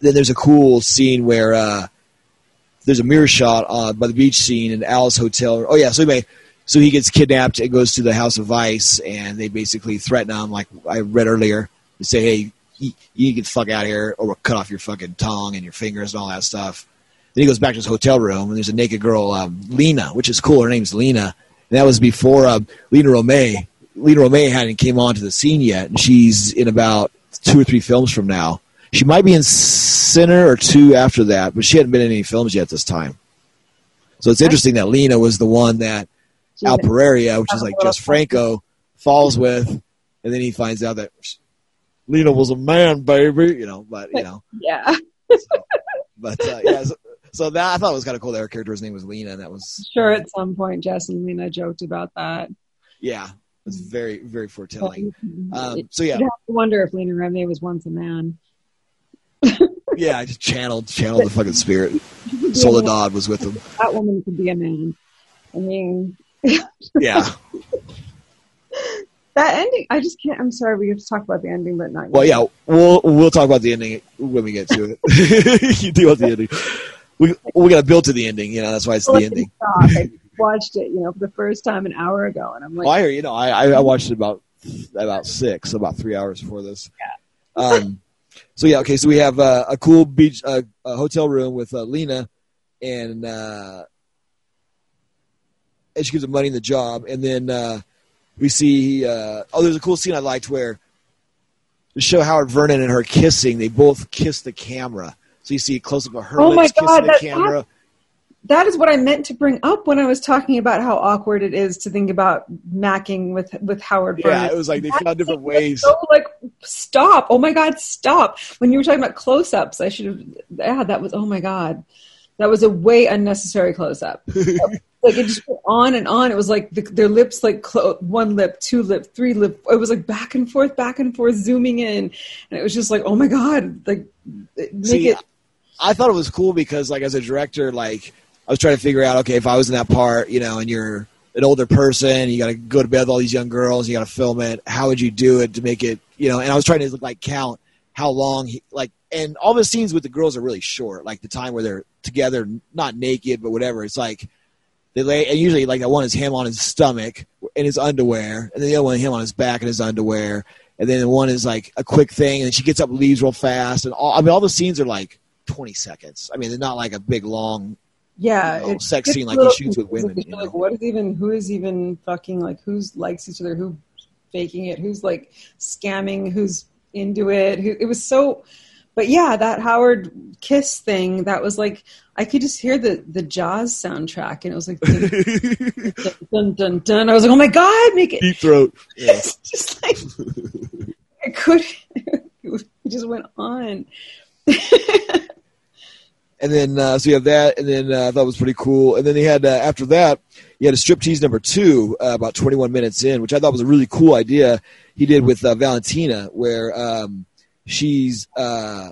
then there's a cool scene where uh, there's a mirror shot uh, by the beach scene in Alice Hotel. Oh yeah, so anyway, so he gets kidnapped and goes to the House of Vice, and they basically threaten him, like I read earlier, to say, hey, you, you get the fuck out of here, or we'll cut off your fucking tongue and your fingers and all that stuff. Then he goes back to his hotel room, and there's a naked girl, um, Lena, which is cool. Her name's Lena. And that was before uh, Lina Romay. Lina Romay hadn't came onto the scene yet, and she's in about two or three films from now. She might be in Sinner or two after that, but she hadn't been in any films yet this time. So it's interesting that Lena was the one that Al Pereira, which is like Jess Franco, falls with, and then he finds out that Lena was a man, baby. You know, but you know, (laughs)
yeah,
but uh, yeah. So, so that I thought it was kind of cool. that Her character's name was Lena, and that was
sure. At some point, Jess and Lena joked about that.
yeah, it was very very foretelling. Um, so yeah,
have to wonder if Lina Romay was once a man.
Yeah, I just channeled channeled the fucking spirit. Soledad was with him.
That woman could be a man. I mean,
Yeah. (laughs)
that ending. I just can't. I'm sorry. We have to talk about the ending, but not. Yet.
Well,
yet.
yeah, we'll we'll talk about the ending when we get to it. (laughs) you deal with the ending. We we got to build to the ending. You know, that's why it's the ending.
I watched it, you know, for the first time an hour ago, and I'm like,
Well, I hear you know I I I watched it about about six, about three hours before this. Yeah. Um. So yeah, okay. So we have uh, a cool beach, uh, a hotel room with uh, Lena, and uh, and she gives him money in the job, and then uh, we see. Uh, oh, there's a cool scene I liked where to show Howard Vernon and her kissing. They both kiss the camera, so you see a close up of her
Oh my
lips
God,
kissing the
that-
camera.
That is what I meant to bring up when I was talking about how awkward it is to think about macking with with Howard.
Yeah, it was like they
That
found different ways.
So like, stop! Oh my God, stop! When you were talking about close-ups, I should have. Yeah, that was. Oh my God, that was a way unnecessary close-up. (laughs) like it just went on and on. It was like the, their lips, like clo- one lip, two lip, three lip. It was like back and forth, back and forth, zooming in, and it was just like, oh my God, like make
See,
it.
I thought it was cool because, like, as a director, like, I was trying to figure out, okay, if I was in that part, you know, and you're an older person, you got to go to bed with all these young girls, you got to film it. How would you do it to make it, you know? And I was trying to like count how long, he, like, and all the scenes with the girls are really short, like the time where they're together, not naked, but whatever. It's like they lay, and usually, like, that one is him on his stomach in his underwear, and then the other one him on his back in his underwear, and then the one is like a quick thing, and she gets up, and leaves real fast, and all. I mean, all the scenes are like twenty seconds. I mean, they're not like a big long
Yeah,
you know, sex scene like he shoots with women. You
you're Like, what is even? Who is even fucking? Like, who's likes each other? Who faking it? Who's like scamming? Who's into it? Who? It was so. but yeah, that Howard Kiss thing, that was like I could just hear the the Jaws soundtrack, and it was like dun (laughs) dun dun. dun. I was like, oh my god, make it
deep throat. (laughs)
Yeah. It's just like I could. (laughs) it just went on.
And then uh, so you have that, and then uh, I thought it was pretty cool. And then he had uh, after that, he had a striptease number two, uh, about 21 minutes in, which I thought was a really cool idea. He did with uh, Valentina, where um, she's uh,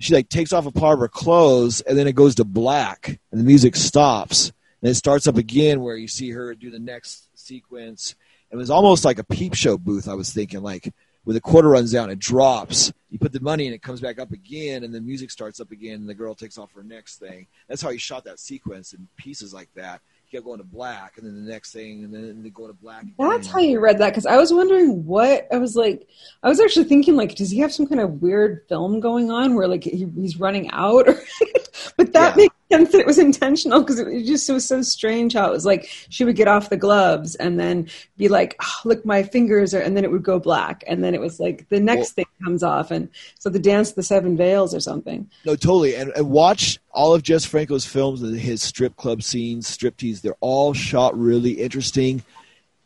she like takes off a part of her clothes, and then it goes to black, and the music stops, and it starts up again, where you see her do the next sequence. It was almost like a peep show booth. I was thinking like when the quarter runs down, it drops. You put the money and it comes back up again, and the music starts up again, and the girl takes off her next thing. That's how he shot that sequence in pieces like that. He kept going to black, and then the next thing, and then they go to black. Again.
That's how you read that because I was wondering what I was like. I was actually thinking like, does he have some kind of weird film going on where like he, he's running out? (laughs) but that yeah. makes that it was intentional because it was just it was so strange how it was like she would get off the gloves and then be like oh, look my fingers are and then it would go black. And then it was like the next well, thing comes off and so the dance of the seven veils or something.
No totally. And, and watch all of jess franco's films and his strip club scenes striptease they're all shot really interesting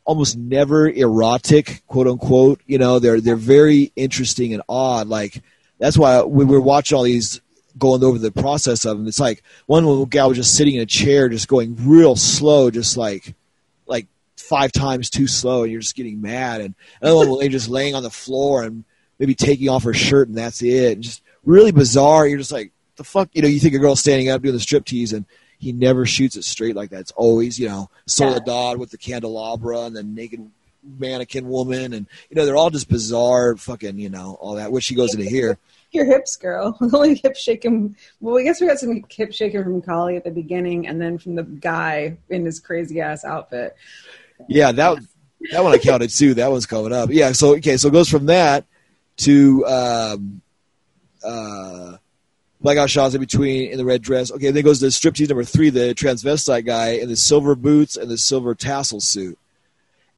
almost never erotic quote unquote you know they're they're very interesting and odd. Like that's why when we're watching all these going over the process of them. It's like one little gal was just sitting in a chair, just going real slow, just like like five times too slow, and you're just getting mad. And another one just laying on the floor and maybe taking off her shirt, and that's it. And just really bizarre. You're just like the fuck, you know. You think a girl standing up doing the strip tease, and he never shoots it straight like that. It's always you know Soledad yeah. with the candelabra and the naked mannequin woman, and you know they're all just bizarre, fucking you know all that. Which she goes into here
your hips, girl. The (laughs) only hip shaking. Well, I guess we got some hip shaking from Kali at the beginning, and then from the guy in his crazy ass outfit.
Yeah, that that one I counted too. That one's coming up. Yeah. So okay, so it goes from that to um, uh, blackout shots in between in the red dress. Okay, then goes to striptease number three, the transvestite guy in the silver boots and the silver tassel suit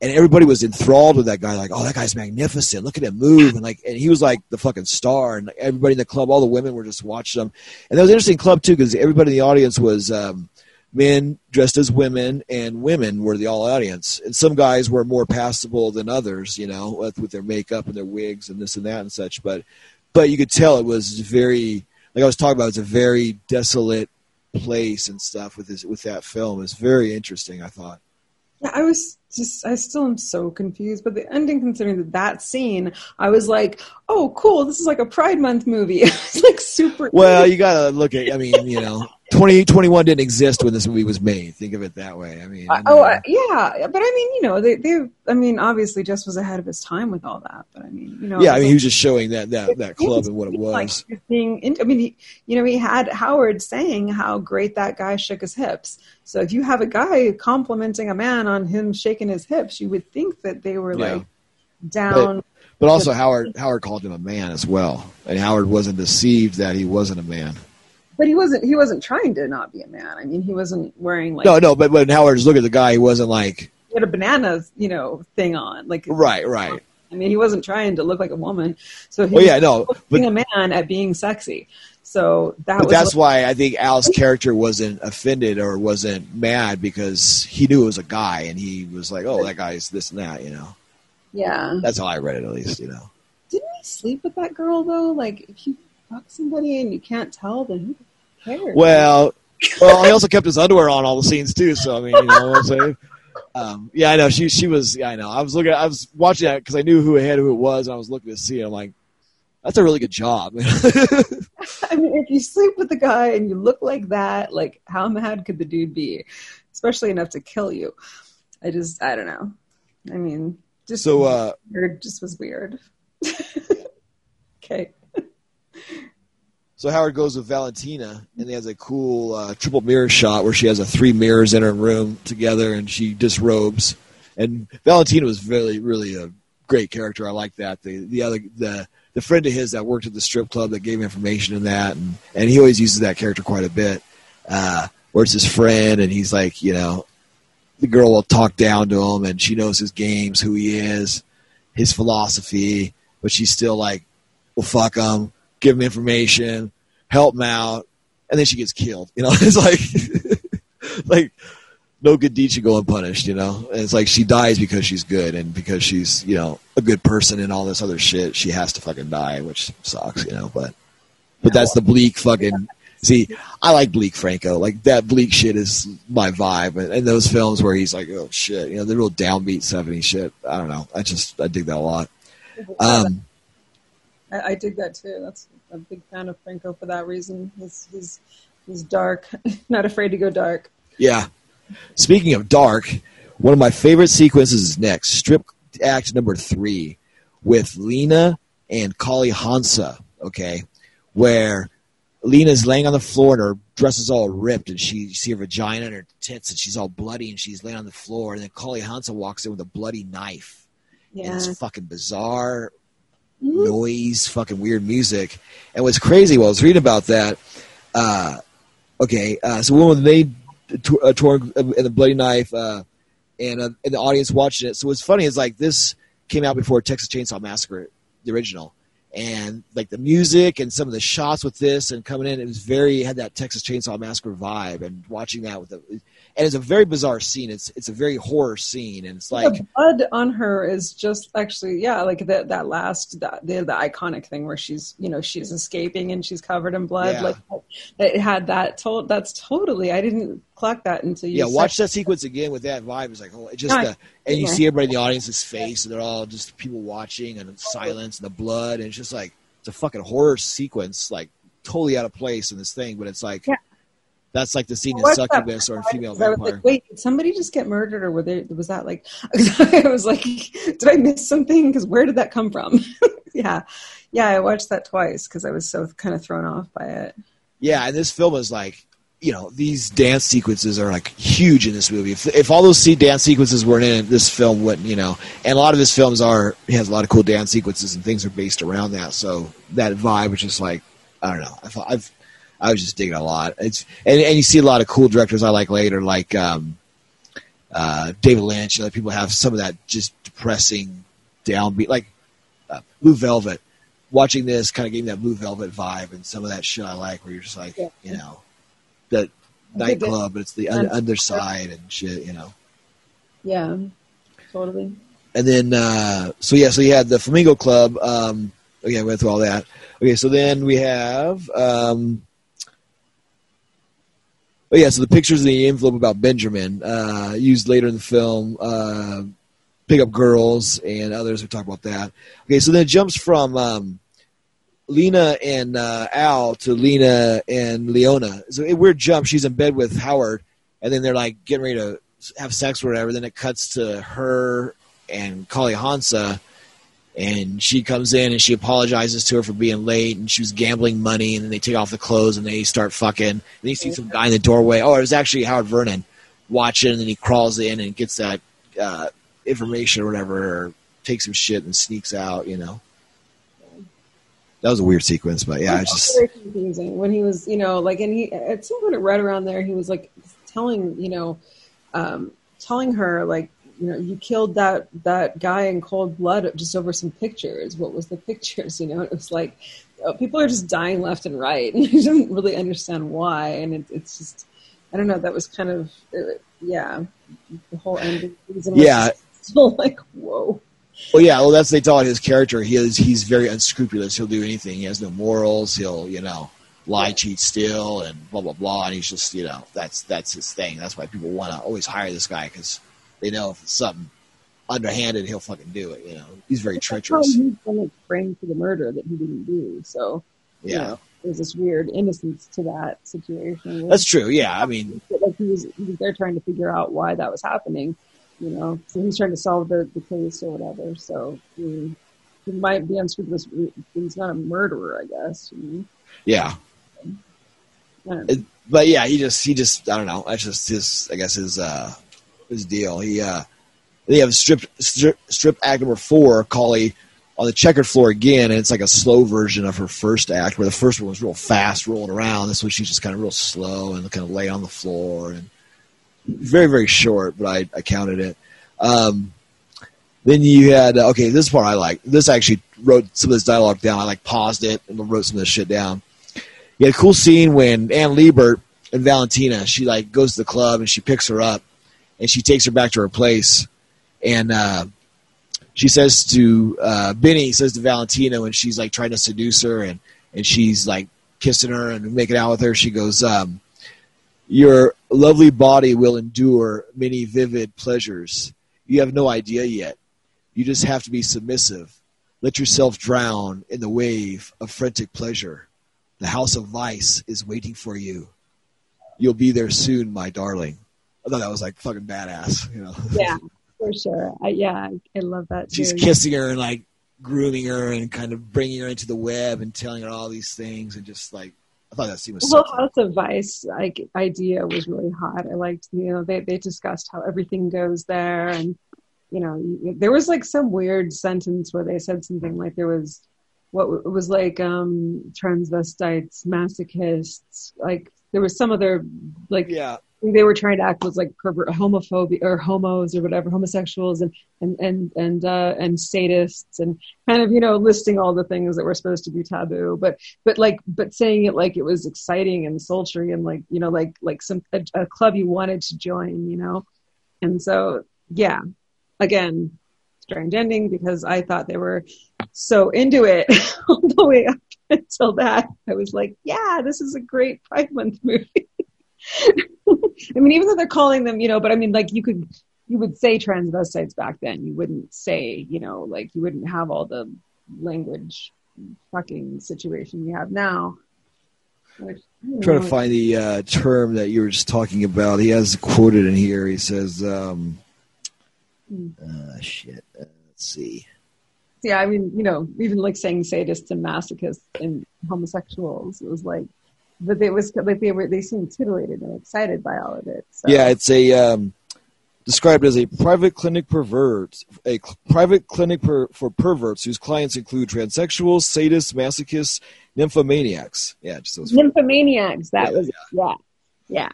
and everybody was enthralled with that guy. Like, oh, that guy's magnificent. Look at him move, and like, and he was like the fucking star. And everybody in the club, all the women were just watching him. And that was an interesting club too, because everybody in the audience was um, men dressed as women, and women were the all audience. And some guys were more passable than others, you know, with, with their makeup and their wigs and this and that and such. But, but you could tell it was very, like I was talking about, it's a very desolate place and stuff with this with that film. It's very interesting. I thought.
Yeah, I was just I still am so confused. But the ending, considering that that scene, I was like, "Oh, cool! This is like a Pride Month movie." (laughs) it's like super.
Well, you gotta look at. I mean, you know, twenty twenty one didn't exist when this movie was made. Think of it that way. I mean,
oh uh, yeah, but I mean, you know, they, they, I mean, obviously, Jess was ahead of his time with all that. But I mean, you know,
yeah, I mean, like, he was just showing that that that club and what it was.
Like being, in, I mean, he, you know, he had Howard saying how great that guy shook his hips. So if you have a guy complimenting a man on him shaking his hips, you would think that they were yeah. like down.
But, but also, Howard Howard called him a man as well, and Howard wasn't deceived that he wasn't a man.
But he wasn't. He wasn't trying to not be a man. I mean, he wasn't wearing like.
No, no. But when Howard's looking at the guy, he wasn't like.
He had a banana, you know, thing on. Like.
Right. Right.
I mean, he wasn't trying to look like a woman. So he
well, yeah, no,
being a man at being sexy. So that
but that's why I think Al's character wasn't offended or wasn't mad because he knew it was a guy and he was like, "Oh, that guy's this and that," you know.
Yeah.
That's how I read it, at least, you know.
Didn't he sleep with that girl though? Like, if you fuck somebody and you can't tell, then who cares?
Well, well, he also kept his underwear on all the scenes too. So I mean, you know what I'm saying. Um, yeah, I know she she was. Yeah, I know. I was looking. I was watching that because I knew who had who it was, and I was looking to see. It. I'm like, that's a really good job. (laughs)
I mean, if you sleep with the guy and you look like that, like how mad could the dude be? Especially enough to kill you. I just, I don't know. I mean, just
so uh,
weird, just was weird. (laughs) okay.
So Howard goes with Valentina, and he has a cool uh, triple mirror shot where she has a three mirrors in her room together, and she disrobes. And Valentina was really, really a great character. I like that. The the other the the friend of his that worked at the strip club that gave information in that, and and he always uses that character quite a bit. Uh, where it's his friend, and he's like, you know, the girl will talk down to him, and she knows his games, who he is, his philosophy, but she's still like, well, fuck him. Give him information, help him out, and then she gets killed. You know, (laughs) it's like (laughs) like no good deed should go unpunished. You know, and it's like she dies because she's good and because she's you know a good person and all this other shit. She has to fucking die, which sucks. You know, but but that's the bleak fucking. See, I like Bleak Franco. Like that bleak shit is my vibe. And, and those films where he's like, oh shit, you know, the real downbeat 70s shit. I don't know. I just, I dig that a lot. Um,
I, I dig that too. That's a big fan of Franco for that reason. He's he's he's dark, (laughs) not afraid to go dark.
Yeah. Speaking of dark, one of my favorite sequences is next. Strip act number three with Lena and Kali Hansa. Okay, where Lena's laying on the floor and her dress is all ripped, and she you see her vagina and her tits, and she's all bloody, and she's laying on the floor. And then Kali Hansa walks in with a bloody knife.
Yeah.
And it's fucking bizarre noise, fucking weird music. And what's crazy, while I was reading about that, uh, okay, uh, so when they t- uh, torn and the bloody knife, uh, and, uh, and the audience watching it. So what's funny is like this came out before Texas Chainsaw Massacre, the original, and like the music and some of the shots with this and coming in, it was very had that Texas Chainsaw Massacre vibe. And watching that with the, and it's a very bizarre scene. It's it's a very horror scene, and it's like
the blood on her is just actually yeah like that that last that the, the iconic thing where she's you know she's escaping and she's covered in blood
Yeah.
like it had that told that's totally i didn't clock that until you
yeah, watch that sequence again with that vibe. It's like oh, it just the, uh, and you
Yeah.
see everybody in the audience's face, and they're all just people watching and silence and the blood, and it's just like it's a fucking horror sequence, like totally out of place in this thing. But it's like
Yeah.
That's like the scene in Succubus or in Female
I
Vampire.
like, wait, did somebody just get murdered, or were there, was that like? (laughs) I was like, did I miss something? Because where did that come from? (laughs) yeah, yeah, I watched that twice because I was so kind of thrown off by it.
Yeah, and this film is like, you know, these dance sequences are like huge in this movie. If, if all those see dance sequences weren't in it, this film wouldn't, you know. And a lot of his films are he has a lot of cool dance sequences and things are based around that. So that vibe was just like, I don't know. I thought I've I was just digging a lot. It's and and you see a lot of cool directors I like later, like um, uh, David Lynch. Other people have some of that just depressing downbeat, like uh, Blue Velvet. Watching this kind of gave me that Blue Velvet vibe, and some of that shit I like, where you're just like,
Yeah.
you know, that nightclub, but it's the un- underside and shit, you know.
Yeah, totally.
And then, uh, so yeah, so you had the Flamingo Club. Um, okay, I went through all that. Okay, so then we have, um, oh yeah, so the pictures in the envelope about Benjamin, uh, used later in the film, uh, pick up girls and others. We talk about that. Okay, so then it jumps from, um, Lena and uh, Al to Lena and Leona. So a weird jump. She's in bed with Howard, and then they're like getting ready to have sex or whatever. Then it cuts to her and Kali Hansa, and she comes in and she apologizes to her for being late, and she was gambling money, and then they take off the clothes and they start fucking. And then you see some guy in the doorway. Oh, it was actually Howard Vernon watching, and then he crawls in and gets that uh, information or whatever, or takes some shit and sneaks out. You know, that was a weird sequence, but yeah, it's just
very confusing when he was, you know, like, and he at some point right around there, he was like telling, you know, um, telling her like, you know, you killed that that guy in cold blood just over some pictures. What was the pictures? (laughs) You know, it was like uh, people are just dying left and right, (laughs) and I don't really understand why. And it, it's just, I don't know. That was kind of, uh, yeah, the whole was
Yeah. (laughs)
still like whoa.
Well, yeah. Well, that's they taught his character. He is he's very unscrupulous. He'll do anything. He has no morals. He'll you know lie, cheat, steal, and blah blah blah. And he's just you know that's that's his thing. That's why people want to always hire this guy because they know if it's something underhanded, he'll fucking do it. You know, he's very treacherous.
He's been framed for the murder that he didn't do. So you
Yeah,
know, there's this weird innocence to that situation.
that's true. Yeah, I mean,
like he was he was there trying to figure out why that was happening. You know, so he's trying to solve the, the case or whatever. So he, he might be unscrupulous. He's not a murderer, I guess. You know?
yeah. It- But yeah, he just he just I don't know. That's just his I guess his uh his deal. He uh they have strip strip, strip act number four, Kali on the checkered floor again, and it's like a slow version of her first act, where the first one was real fast, rolling around. This one she's just kind of real slow and kind of lay on the floor and very very short, but I I counted it. Um, then you had uh, okay. This part I like. This actually wrote some of this dialogue down. I like paused it and wrote some of this shit down. You had a cool scene when Anne Libert and Valentina. She like goes to the club and she picks her up and she takes her back to her place and uh, she says to uh, Benny says to Valentina when she's like trying to seduce her and and she's like kissing her and making out with her. She goes, um, "Your lovely body will endure many vivid pleasures. You have no idea yet. You just have to be submissive. Let yourself drown in the wave of frantic pleasure. The house of vice is waiting for you. You'll be there soon, my darling." I thought that was like fucking badass, you know. (laughs)
Yeah, for sure. I, yeah, I, I love that.
She's
too.
kissing her and like grooming her and kind of bringing her into the web and telling her all these things and just like I thought that scene was
The
so
House of Vice like idea was really hot. I liked, you know, they they discussed how everything goes there, and you know, there was like some weird sentence where they said something like there was what it was like um transvestites, masochists, like there was some other like
yeah.
They were trying to act was like pervert homophobia or homos or whatever homosexuals and and and and uh and sadists and kind of you know listing all the things that were supposed to be taboo. But but like but saying it like it was exciting and sultry and like you know like like some a, a club you wanted to join you know? And so yeah. Again strange ending because i thought they were so into it (laughs) all the way up until that. I was like yeah this is a great pride month movie (laughs) I mean, even though they're calling them, you know, but I mean, like you could, you would say transvestites back then. You wouldn't say, you know, like you wouldn't have all the language fucking situation you have now. Which,
trying to find the uh, term that you were just talking about. He has quoted in here. He says, um,
Hmm.
uh, "Shit." Uh, let's see.
Yeah, I mean, you know, even like saying sadists and masochists and homosexuals, it was like, but it was like they were they seemed titillated and excited by all of it. So.
Yeah, it's a um, described as a private clinic perverts, a cl- private clinic per, for perverts whose clients include transsexuals, sadists, masochists, nymphomaniacs. Yeah, just those.
nymphomaniacs. That
Yeah,
was yeah, yeah,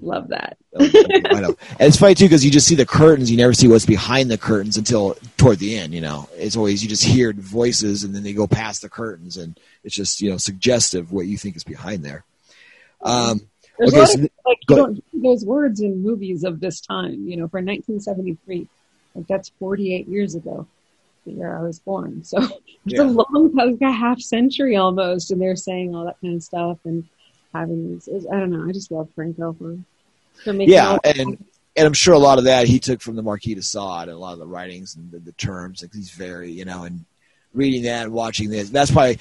love that.
I know. (laughs) And it's funny too because you just see the curtains, you never see what's behind the curtains until toward the end. You know, it's always you just hear voices and then they go past the curtains, and it's just you know suggestive what you think is behind there. Um,
There's
Okay,
a lot
so
of like you don't hear those words in movies of this time. You know, for 1973, like that's 48 years ago, the year I was born. So (laughs) it's
Yeah.
a long, like a half century almost, and they're saying all that kind of stuff and having these. I don't know. I just love Franco for for making.
yeah, and and I'm sure a lot of that he took from the Marquis de Sade and a lot of the writings and the, the terms. Like he's very you know and reading that and watching this. That's probably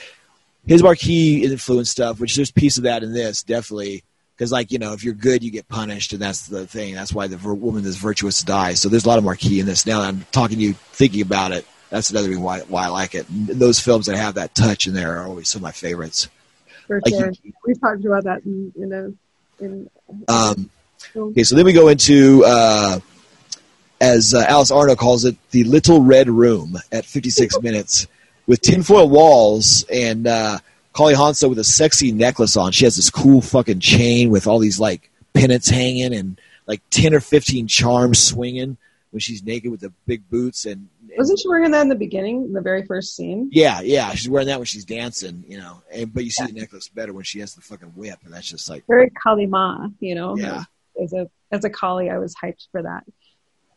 his Marquis influence stuff. Which there's a piece of that in this definitely. Because, like, you know, if you're good, you get punished, and that's the thing. That's why the woman is virtuous dies. So there's a lot of Marquis in this. Now that I'm talking to you, thinking about it, that's another reason why, why I like it. And those films that have that touch in there are always some of my favorites.
For
like
sure. We've talked about that in, in a in.
Um,
film.
Okay, so then we go into, uh, as uh, Alice Arno calls it, the Little Red Room at 56 (laughs) minutes with tinfoil walls and uh, Kali Hansa with a sexy necklace on. She has this cool fucking chain with all these like pennants hanging and like 10 or 15 charms swinging when she's naked with the big boots and.
Wasn't she wearing that in the beginning, in the very first scene?
yeah, yeah, she's wearing that when she's dancing, you know. And, but you see the necklace better when she has the fucking whip, and that's just like,
Very Kalima, you know.
yeah.
As a as a Kali, I was hyped for that.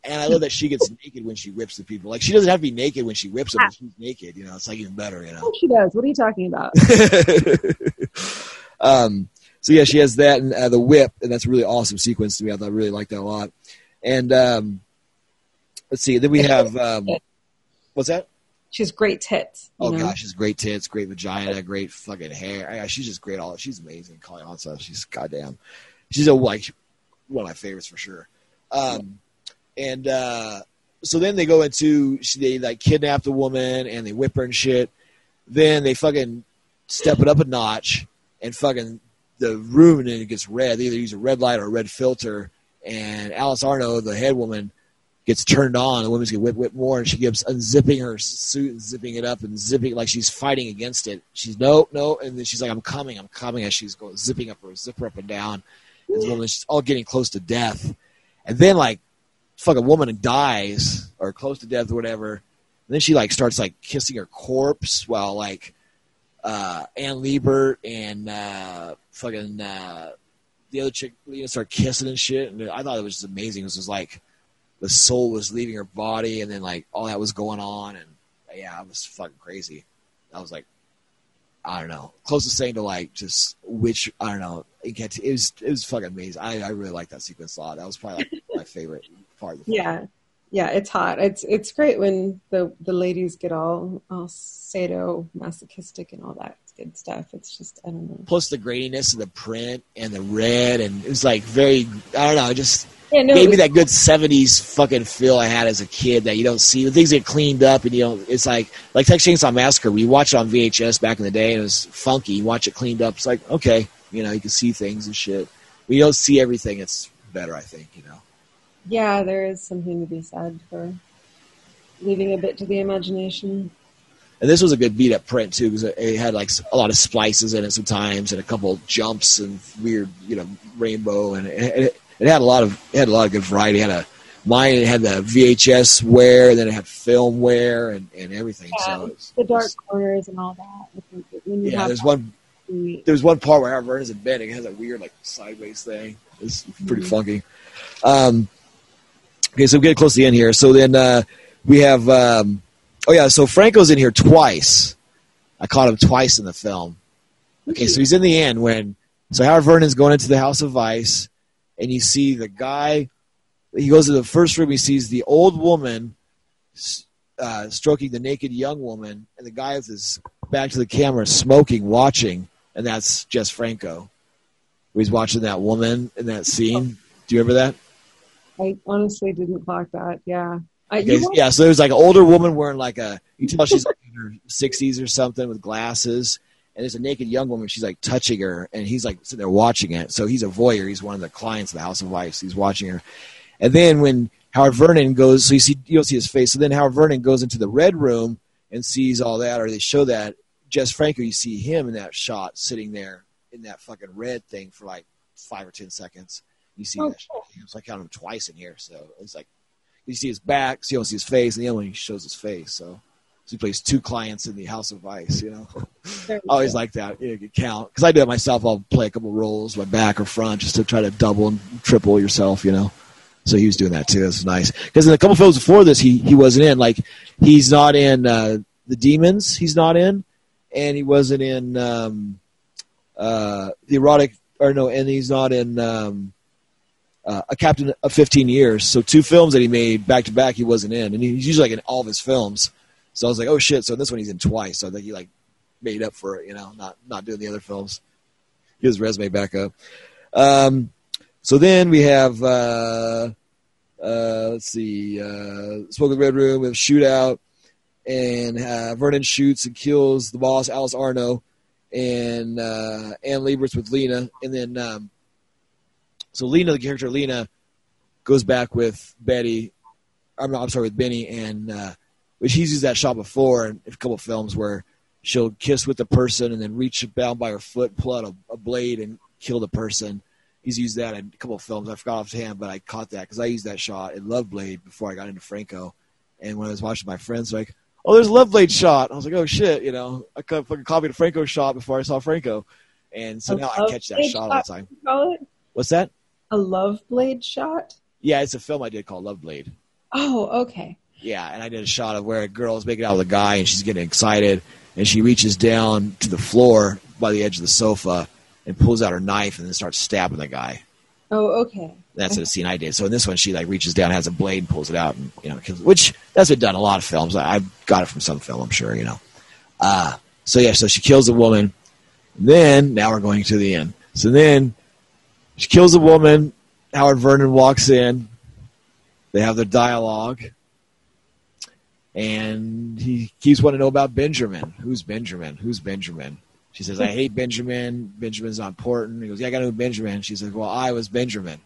And I love that she gets (laughs) naked when she whips the people. Like she doesn't have to be naked when she whips them. She's naked. You know, it's like even better. You know.
She does. What are you talking about? (laughs)
um. So yeah, she has that and uh, the whip, and that's a really awesome sequence to me. I thought I really liked that a lot. And um, let's see. Then we have um, (laughs) what's that?
She has great tits. You
Oh
know?
gosh, she's great tits, great vagina, great fucking hair. She's just great. All she's amazing. Calling on Hansa, she's goddamn. She's a like one of my favorites for sure. Um, and uh, so then they go into she, they like kidnap the woman and they whip her and shit. Then they fucking step it up a notch and fucking the room and then it gets red. They either use a red light or a red filter. And Alice Arno, the head woman, gets turned on. The women's get whipped, whipped more, and she keeps unzipping her suit and zipping it up and zipping like she's fighting against it. She's no, no, and then she's like, "I'm coming, I'm coming," as she's going zipping up her zipper up and down. And the woman's all getting close to death, and then like, fucking woman dies, or close to death or whatever. And then she like starts like kissing her corpse while like uh, Anne Libert and uh, fucking uh, the other chick you know, start kissing and shit. And I thought it was just amazing. It was just like the soul was leaving her body, and then like all that was going on, and yeah, it was fucking crazy. I was like, I don't know, closest thing to like just which I don't know. It, gets, it was it was fucking amazing. I, I really like that sequence a lot. That was probably like my favorite part of the. (laughs)
Yeah, yeah, it's hot. It's it's great when the the ladies get all all sadomasochistic and all that good stuff. It's just I don't know.
Plus the graininess of the print and the red, and it was like very I don't know, just
Yeah, no,
gave me that good '70s fucking feel I had as a kid that you don't see. The things get cleaned up, and you know, it's like like Texas Chainsaw Massacre. We watched it on VHS back in the day, and it was funky. You watch it cleaned up, it's like okay, you know, you can see things and shit. When you don't see everything, it's better, I think. You know.
yeah, there is something to be said for leaving a bit to the imagination.
And this was a good beat up print too, because it it had like a lot of splices in it sometimes, and a couple jumps and weird, you know, rainbow, and it, it, it had a lot of it had a lot of good variety. It had a mine, it had the VHS wear, then it had film wear and, and everything.
Yeah,
so
the dark corners and all that. I think that when you
yeah, there's one
the-
there's one part where Howard Vernon's in bed. and It has a weird like sideways thing. It's pretty
Mhm.
funky. Um, okay, so we get close to the end here. So then uh, we have. Um, oh yeah, so Franco's in here twice. I caught him twice in the film. Okay, so he's in the end when so Howard Vernon's going into the House of Vice, and you see the guy. He goes to the first room. He sees the old woman uh, stroking the naked young woman, and the guy with his back to the camera, smoking, watching, and that's Jess Franco. He's watching that woman in that scene. Do you remember that?
I honestly didn't clock that. Yeah. I,
Okay, yeah, so there's like an older woman wearing like a you tell she's like in her sixties or something with glasses, and there's a naked young woman. She's like touching her, and he's like sitting there watching it. So he's a voyeur. He's one of the clients of the House of Vice. He's watching her, and then when Howard Vernon goes, so you see you don't see his face. So then Howard Vernon goes into the red room and sees all that, or they show that Jess Franco. You see him in that shot sitting there in that fucking red thing for like five or ten seconds. You see
Oh,
that. So I counted him twice in here. So it's like you see his back, so you don't see his face, and the other one he shows his face. So, he plays two clients in the House of Vice. You know, I always like that. You know, you count because I do it myself. I'll play a couple roles, my back or front, just to try to double and triple yourself. You know. So he was doing that too. That's nice. Because in a couple films before this, he he wasn't in. Like he's not in uh, the Demons. He's not in, and he wasn't in um, uh, the erotic. Or no, and he's not in um, uh, a Captain of 15 Years. So two films that he made back to back, he wasn't in, and he's usually like in all of his films. So I was like, oh shit! So this one he's in twice. So I think he like made up for it. You know, not not doing the other films. His resume back up. Um, so then we have uh, uh, let's see, uh, Smoke in the Red Room. We have shootout, and uh, Vernon shoots and kills the boss, Alice Arno, and uh, Anne Libert's with Lena, and then um, so Lena, the character Lena, goes back with Betty. I'm, I'm sorry, with Benny, and uh, which he's used that shot before in a couple of films where she'll kiss with the person and then reach down by her foot, pull out a, a blade, and kill the person. He's used that in a couple of films. I forgot offhand, but I caught that because I used that shot in Love Blade before I got into Franco. And when I was watching my friends, like, oh, there's a Love Blade shot. I was like, oh shit, you know, I could fucking copied a Franco shot before I saw Franco, and so
A
now I catch that shot all the time.
You call it
What's that?
a love blade shot.
Yeah, it's a film I did called Love Blade.
Oh, okay.
Yeah, and I did a shot of where a girl is making out with a guy and she's getting excited and she reaches down to the floor by the edge of the sofa and pulls out her knife and then starts stabbing the guy.
Oh, okay.
That's the scene I did. So in this one, she like reaches down, has a blade, pulls it out, and you know, kills, which that's been done a lot of films. I, I've got it from some film, I'm sure. You know. Uh, so yeah, so she kills the woman. Then now we're going to the end. So then she kills the woman. Howard Vernon walks in. They have their dialogue, and he keeps wanting to know about Benjamin. Who's Benjamin? Who's Benjamin? She says, "I hate Benjamin. Benjamin's not important." He goes, "Yeah, I got to know Benjamin." She says, "Well, I was Benjamin."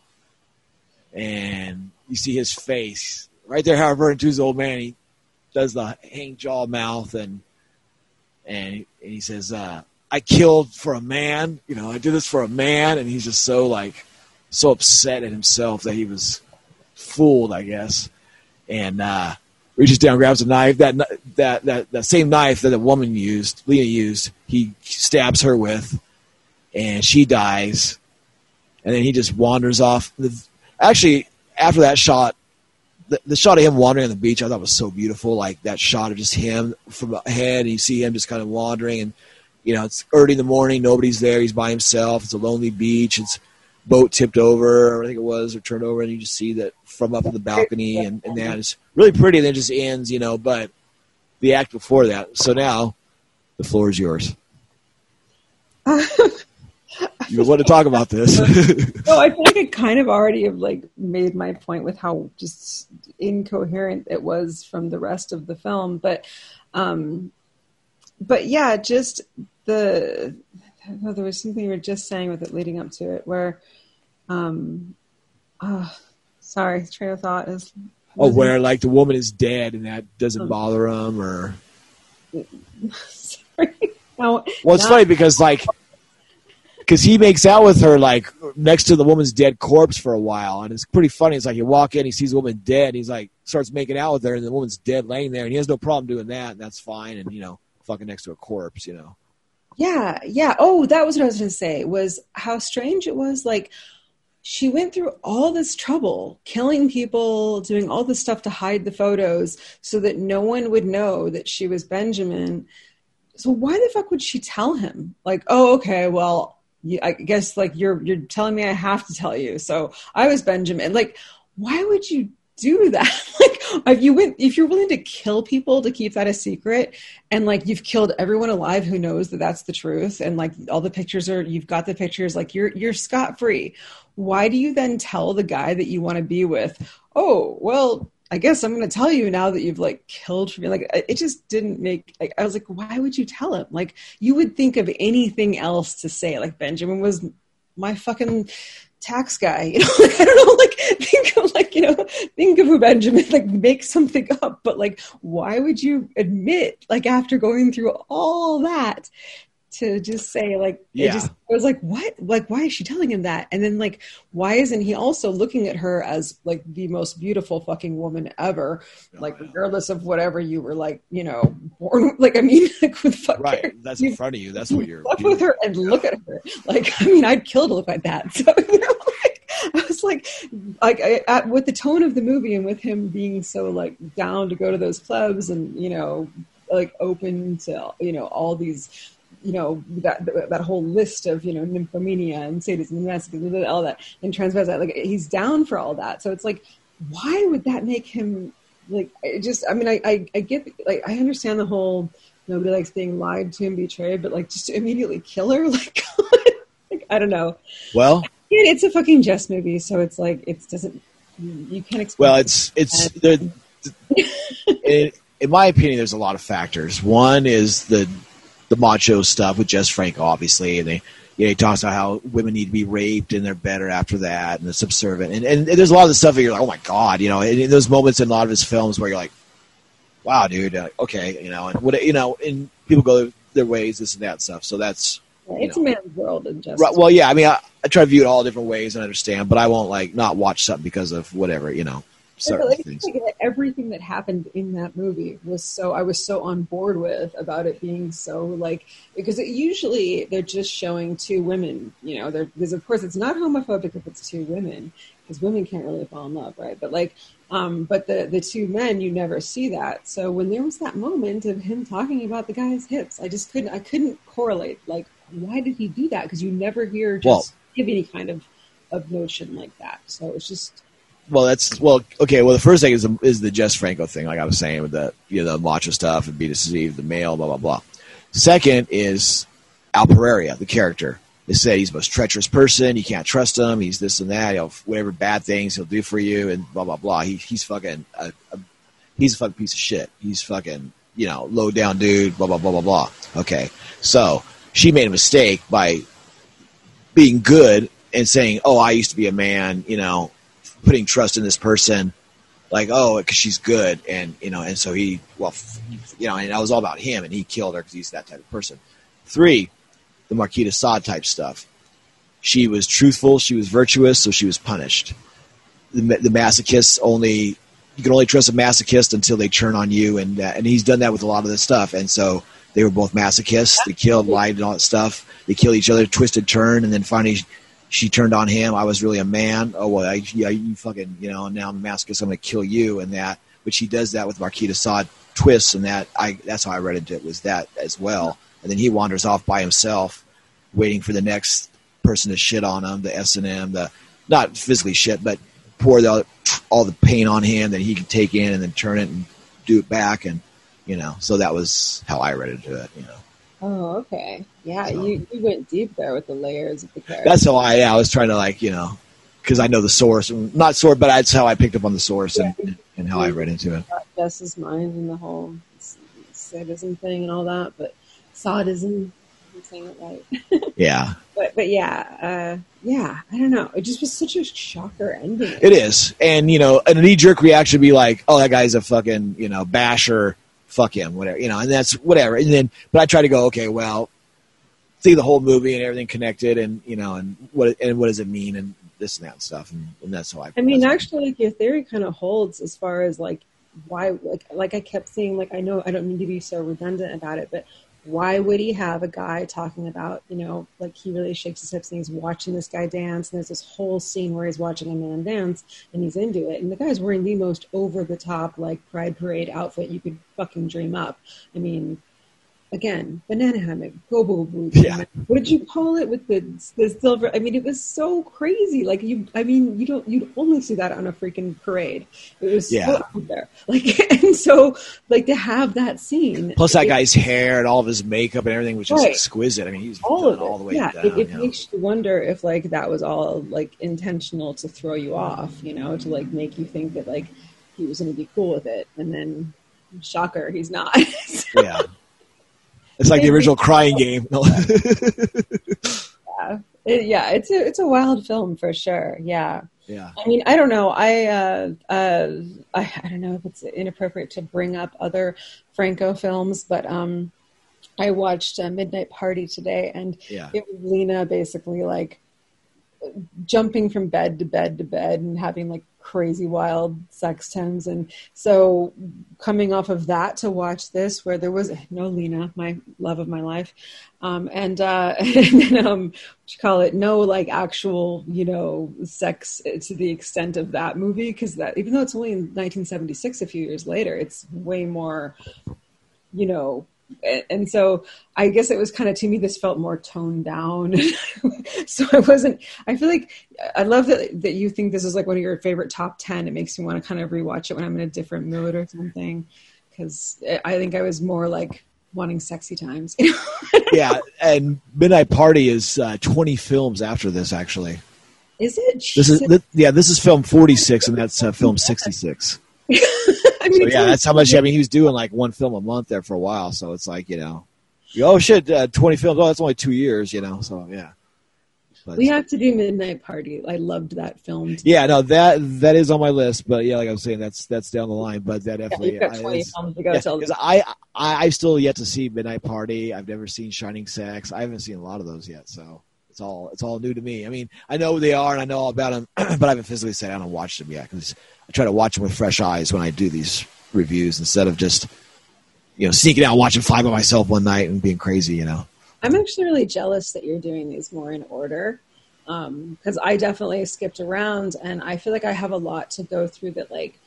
And you see his face right there. Howard Vernon, too's old man. He does the hang jaw mouth, and and he, and he says, uh, "I killed for a man. You know, I did this for a man." And he's just so like so upset at himself that he was fooled, I guess. And uh, reaches down, grabs a knife. That that that that same knife that the woman used, Lena used, he stabs her with, and she dies. And then he just wanders off. Actually, after that shot, the, the shot of him wandering on the beach, I thought was so beautiful. Like that shot of just him from ahead, and you see him just kind of wandering, and you know it's early in the morning, nobody's there, he's by himself. It's a lonely beach. It's boat tipped over, I think it was, or turned over, and you just see that from up in the balcony, and, and that is really pretty. And then it just ends, you know. But the act before that. So now, the floor is yours. (laughs) you want to talk about this? (laughs)
no, I feel like I kind of already have like made my point with how just incoherent it was from the rest of the film, but, um, but yeah, just the oh, there was something you were just saying with it leading up to it where, um, oh, sorry, train of thought is.
Oh, where (laughs) like the woman is dead and that doesn't um, bother him, or.
sorry. No,
well, it's not, funny because like because he makes out with her like next to the woman's dead corpse for a while, and it's pretty funny. It's like you walk in, he sees the woman dead, and he's like starts making out with her, and the woman's dead laying there, and he has no problem doing that, and that's fine, and you know, fucking next to a corpse, you know.
Yeah, yeah. Oh, that was what I was going to say. Was how strange it was. Like she went through all this trouble, killing people, doing all this stuff to hide the photos, so that no one would know that she was Benjamin. So why the fuck would she tell him? Like, oh, okay, well, I guess like you're you're telling me I have to tell you. So I was Benjamin. Like, why would you do that? (laughs) like, if you went, if you're willing to kill people to keep that a secret, and like you've killed everyone alive who knows that that's the truth, and like all the pictures are, you've got the pictures, like you're you're scot free. Why do you then tell the guy that you want to be with? Oh, well, I guess I'm going to tell you now that you've like killed for me. Like it just didn't make. Like, I was like, why would you tell him? Like you would think of anything else to say. Like Benjamin was my fucking tax guy. (laughs) You know, like, I don't know. Like think of like you know think of a Benjamin. Like make something up. But like, why would you admit like after going through all that to just say like yeah. just I was like what? Like why is she telling him that? And then like why isn't he also looking at her as like the most beautiful fucking woman ever? Oh, like regardless of whatever you were like you know born (laughs) like I mean (laughs) like with fuck
right. that's in front of you. That's what you're
with her and look at her. Like I mean I'd kill to look like that. (laughs) So you know like I was like like I, at, with the tone of the movie and with him being so like down to go to those clubs and you know like open to you know all these you know that that whole list of you know nymphomania and sadism and masochism all that and transvestite like he's down for all that. So it's like why would that make him like it just i mean I, I i get like i understand the whole nobody likes being lied to and betrayed but like just to immediately kill her (laughs) like, like i don't know.
Well
it's a fucking Jess movie so it's like it doesn't you can't expect
well it's it's there (laughs) in, in my opinion there's a lot of factors. One is the the macho stuff with Jess Franco, obviously, and they, you know, he talks about how women need to be raped and they're better after that, and the subservient, and, and there's a lot of the stuff that you're like, oh my god, you know, and in those moments in a lot of his films where you're like, wow, dude, uh, okay, you know, and what, you know, and people go their ways, this and that stuff, so that's.
it's know. a man's world in justice.
Right, well, yeah, I mean, I, I try to view it all different ways and understand, but I won't like not watch something because of whatever, you know certain like, things.
everything that happened in that movie was so I was so on board with about it being so like because it, usually they're just showing two women, you know, because of course it's not homophobic if it's two women because women can't really fall in love, right? But like, um, but the the two men you never see that. So when there was that moment of him talking about the guy's hips, I just couldn't I couldn't correlate like why did he do that? Because you never hear just well, give any kind of of notion like that. So it's just
well, that's well, okay. Well, the first thing is is the Jess Franco thing, like I was saying with the you know the macho stuff and be deceived, the male, blah blah blah. Second is Al Pereira, the character. They said he's the most treacherous person. You can't trust him. He's this and that. He'll whatever bad things he'll do for you and blah blah blah. He, he's fucking a, a, he's a fucking piece of shit. He's fucking you know low down dude. Blah blah blah blah blah. Okay, so she made a mistake by being good and saying, "Oh, I used to be a man," you know, putting trust in this person, like oh, because she's good, and you know, and so he, well, you know, and that was all about him, and he killed her because he's that type of person. Three, the Marquis de Sade type stuff. She was truthful, she was virtuous, so she was punished. The, the masochists only you can only trust a masochist until they turn on you, and uh, and he's done that with a lot of this stuff. And so they were both masochists. They killed, lied, and all that stuff. They killed each other, twisted turn, and then finally she turned on him. I was really a man. Oh well, I, yeah, you fucking, you know. Now I'm a masochist. I'm gonna kill you, and that. But she does that with Marquis de Sade twists, and that I that's how I read into it was that as well. And then he wanders off by himself, waiting for the next person to shit on him, the S and M, the not physically shit, but pour the, all the pain on him that he can take in and then turn it and do it back, and you know. So that was how I read into it, you know.
Oh, okay. Yeah, so, you, you went deep there with the layers of the character.
That's how I. Yeah, I was trying to like you know, because I know the source, not source, but that's how I picked up on the source yeah. and, and how I read into it.
Jess's mind and the whole sadism thing and all that, but sadism. I'm saying it right. (laughs)
yeah.
But but yeah, uh, yeah. I don't know. It just was such a shocker ending.
It is, and you know, a knee jerk reaction would be like, "Oh, that guy's a fucking you know basher." Fuck him, whatever you know, and that's whatever. And then, but I try to go, okay, well, see the whole movie and everything connected, and you know, and what and what does it mean, and this and that stuff, and, and that's how I.
I mean, actually, like your theory kind of holds as far as like why, like, like I kept saying, like I know I don't mean to be so redundant about it, but why would he have a guy talking about, you know, like he really shakes his hips and he's watching this guy dance, and there's this whole scene where he's watching a man dance and he's into it, and the guy's wearing the most over the top like pride parade outfit you could fucking dream up. I mean, again, banana hammock, go-go boots. Yeah. What did you call it with the the silver? I mean, it was so crazy. Like you, I mean, you don't you'd only see that on a freaking parade. It was yeah. so out there. Like (laughs) and so like to have that scene.
Plus that it, guy's hair and all of his makeup and everything was just right. exquisite. I mean, he's all of it. all the way
yeah,
down.
It, it you makes know. you wonder if like that was all like intentional to throw you off, you know, to like make you think that like he was going to be cool with it, and then shocker, he's not. (laughs)
so, yeah. It's like the original crying game. (laughs)
yeah. (laughs) It, yeah, it's a it's a wild film for sure. Yeah.
Yeah.
I mean, I don't know. I uh, uh, I, I don't know if it's inappropriate to bring up other Franco films, but um, I watched uh, Midnight Party today, and
yeah.
it was Lina basically like jumping from bed to bed to bed and having like crazy wild sex times and so coming off of that to watch this where there was no lina my love of my life um, and uh (laughs) and um what you call it no like actual you know sex to the extent of that movie because that even though it's only in 1976 a few years later it's way more you know and so I guess it was kind of to me this felt more toned down. (laughs) so I wasn't. I feel like I love that that you think this is like one of your favorite top ten. It makes me want to kind of rewatch it when I'm in a different mood or something. Because I think I was more like wanting sexy times. (laughs)
yeah, and Midnight Party is uh, 20 films after this actually.
Is it?
This is yeah. This is film 46, and that's uh, film 66. (laughs) I so yeah, that's how much. I mean, he was doing like one film a month there for a while. So it's like you know, oh shit, uh, twenty films. Oh, that's only two years. You know, so yeah.
But, we have to do Midnight Party. I loved that film.
Yeah, no, that that is on my list. But yeah, like I was saying, that's that's down the line. But that definitely.
Yeah, twenty I, films to go.
Because yeah, I, I I've still yet to see Midnight Party. I've never seen Shining Sex. I haven't seen a lot of those yet. So it's all it's all new to me. I mean, I know who they are and I know all about them, (clears throat) but I haven't physically sat down and watched them yet because I try to watch them with fresh eyes when I do these reviews instead of just you know sneaking out watching five by myself one night and being crazy. You know,
I'm actually really jealous that you're doing these more in order because um, I definitely skipped around and I feel like I have a lot to go through that like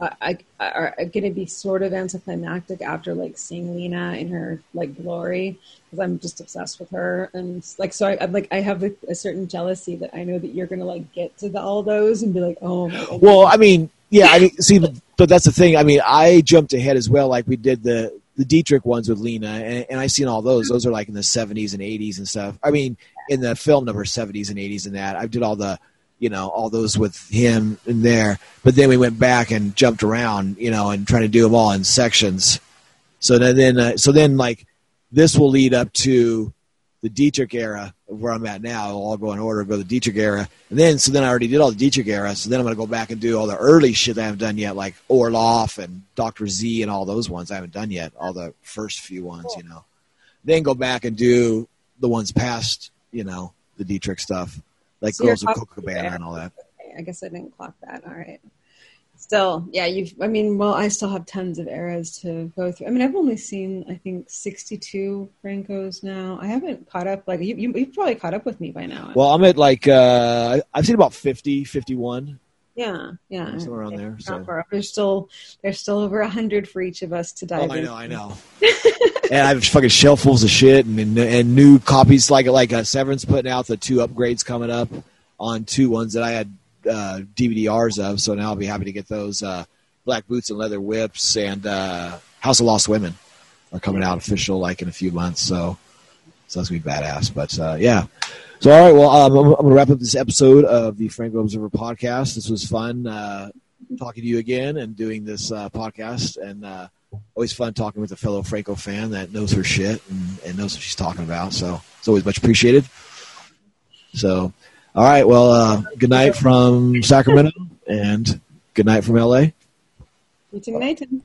I, I, are going to be sort of anticlimactic after like seeing Lina in her like glory because I'm just obsessed with her. And like so I, am like I have a, a, certain jealousy that I know that you're going to like get to the, all those and be like oh
well I mean yeah I mean see but, but that's the thing. I mean I jumped ahead as well like we did the the Dietrich ones with Lina and, and I seen all those. Those are like in the 70s and 80s and stuff. I mean in the film number 70s and 80s and that I did all the you know all those with him in there but then we went back and jumped around you know and trying to do them all in sections so then, uh, so then like this will lead up to the Dietrich era of where I'm at now. I'll all go in order, go to the Dietrich era. And then, so then I already did all the Dietrich era. So then I'm going to go back and do all the early shit that I haven't done yet, like Orloff and Dr. Z and all those ones I haven't done yet, all the first few ones, you know. Then go back and do the ones past, you know, the Dietrich stuff like so Girls of Copacabana and all that.
I guess I didn't clock that. All right. Still, yeah, you've. I mean, well, I still have tons of eras to go through. I mean, I've only seen, I think, sixty-two Francos now. I haven't caught up. Like you, you you've probably caught up with me by now.
Well, I'm at like uh, I've seen about 50, 51.
Yeah, yeah,
somewhere around there, so.
There's still there's still over a hundred for each of us to dive.
Oh, I know, I know. (laughs) and I have fucking shelffuls of shit and, and and new copies like like uh, Severin putting out the two upgrades coming up on two ones that I had uh, DVDRs of. So now I'll be happy to get those uh, Black Boots and Leather Whips and uh, House of Lost Women are coming out official like in a few months. So so that's gonna be badass. But uh, yeah. So all right, well um, I'm, I'm gonna wrap up this episode of the Franco Observer podcast. This was fun uh, talking to you again and doing this uh, podcast and. Uh, always fun talking with a fellow Franco fan that knows her shit and, and knows what she's talking about. So it's always much appreciated. So, all right. Well, uh, good night from Sacramento and good night from LA.
You too.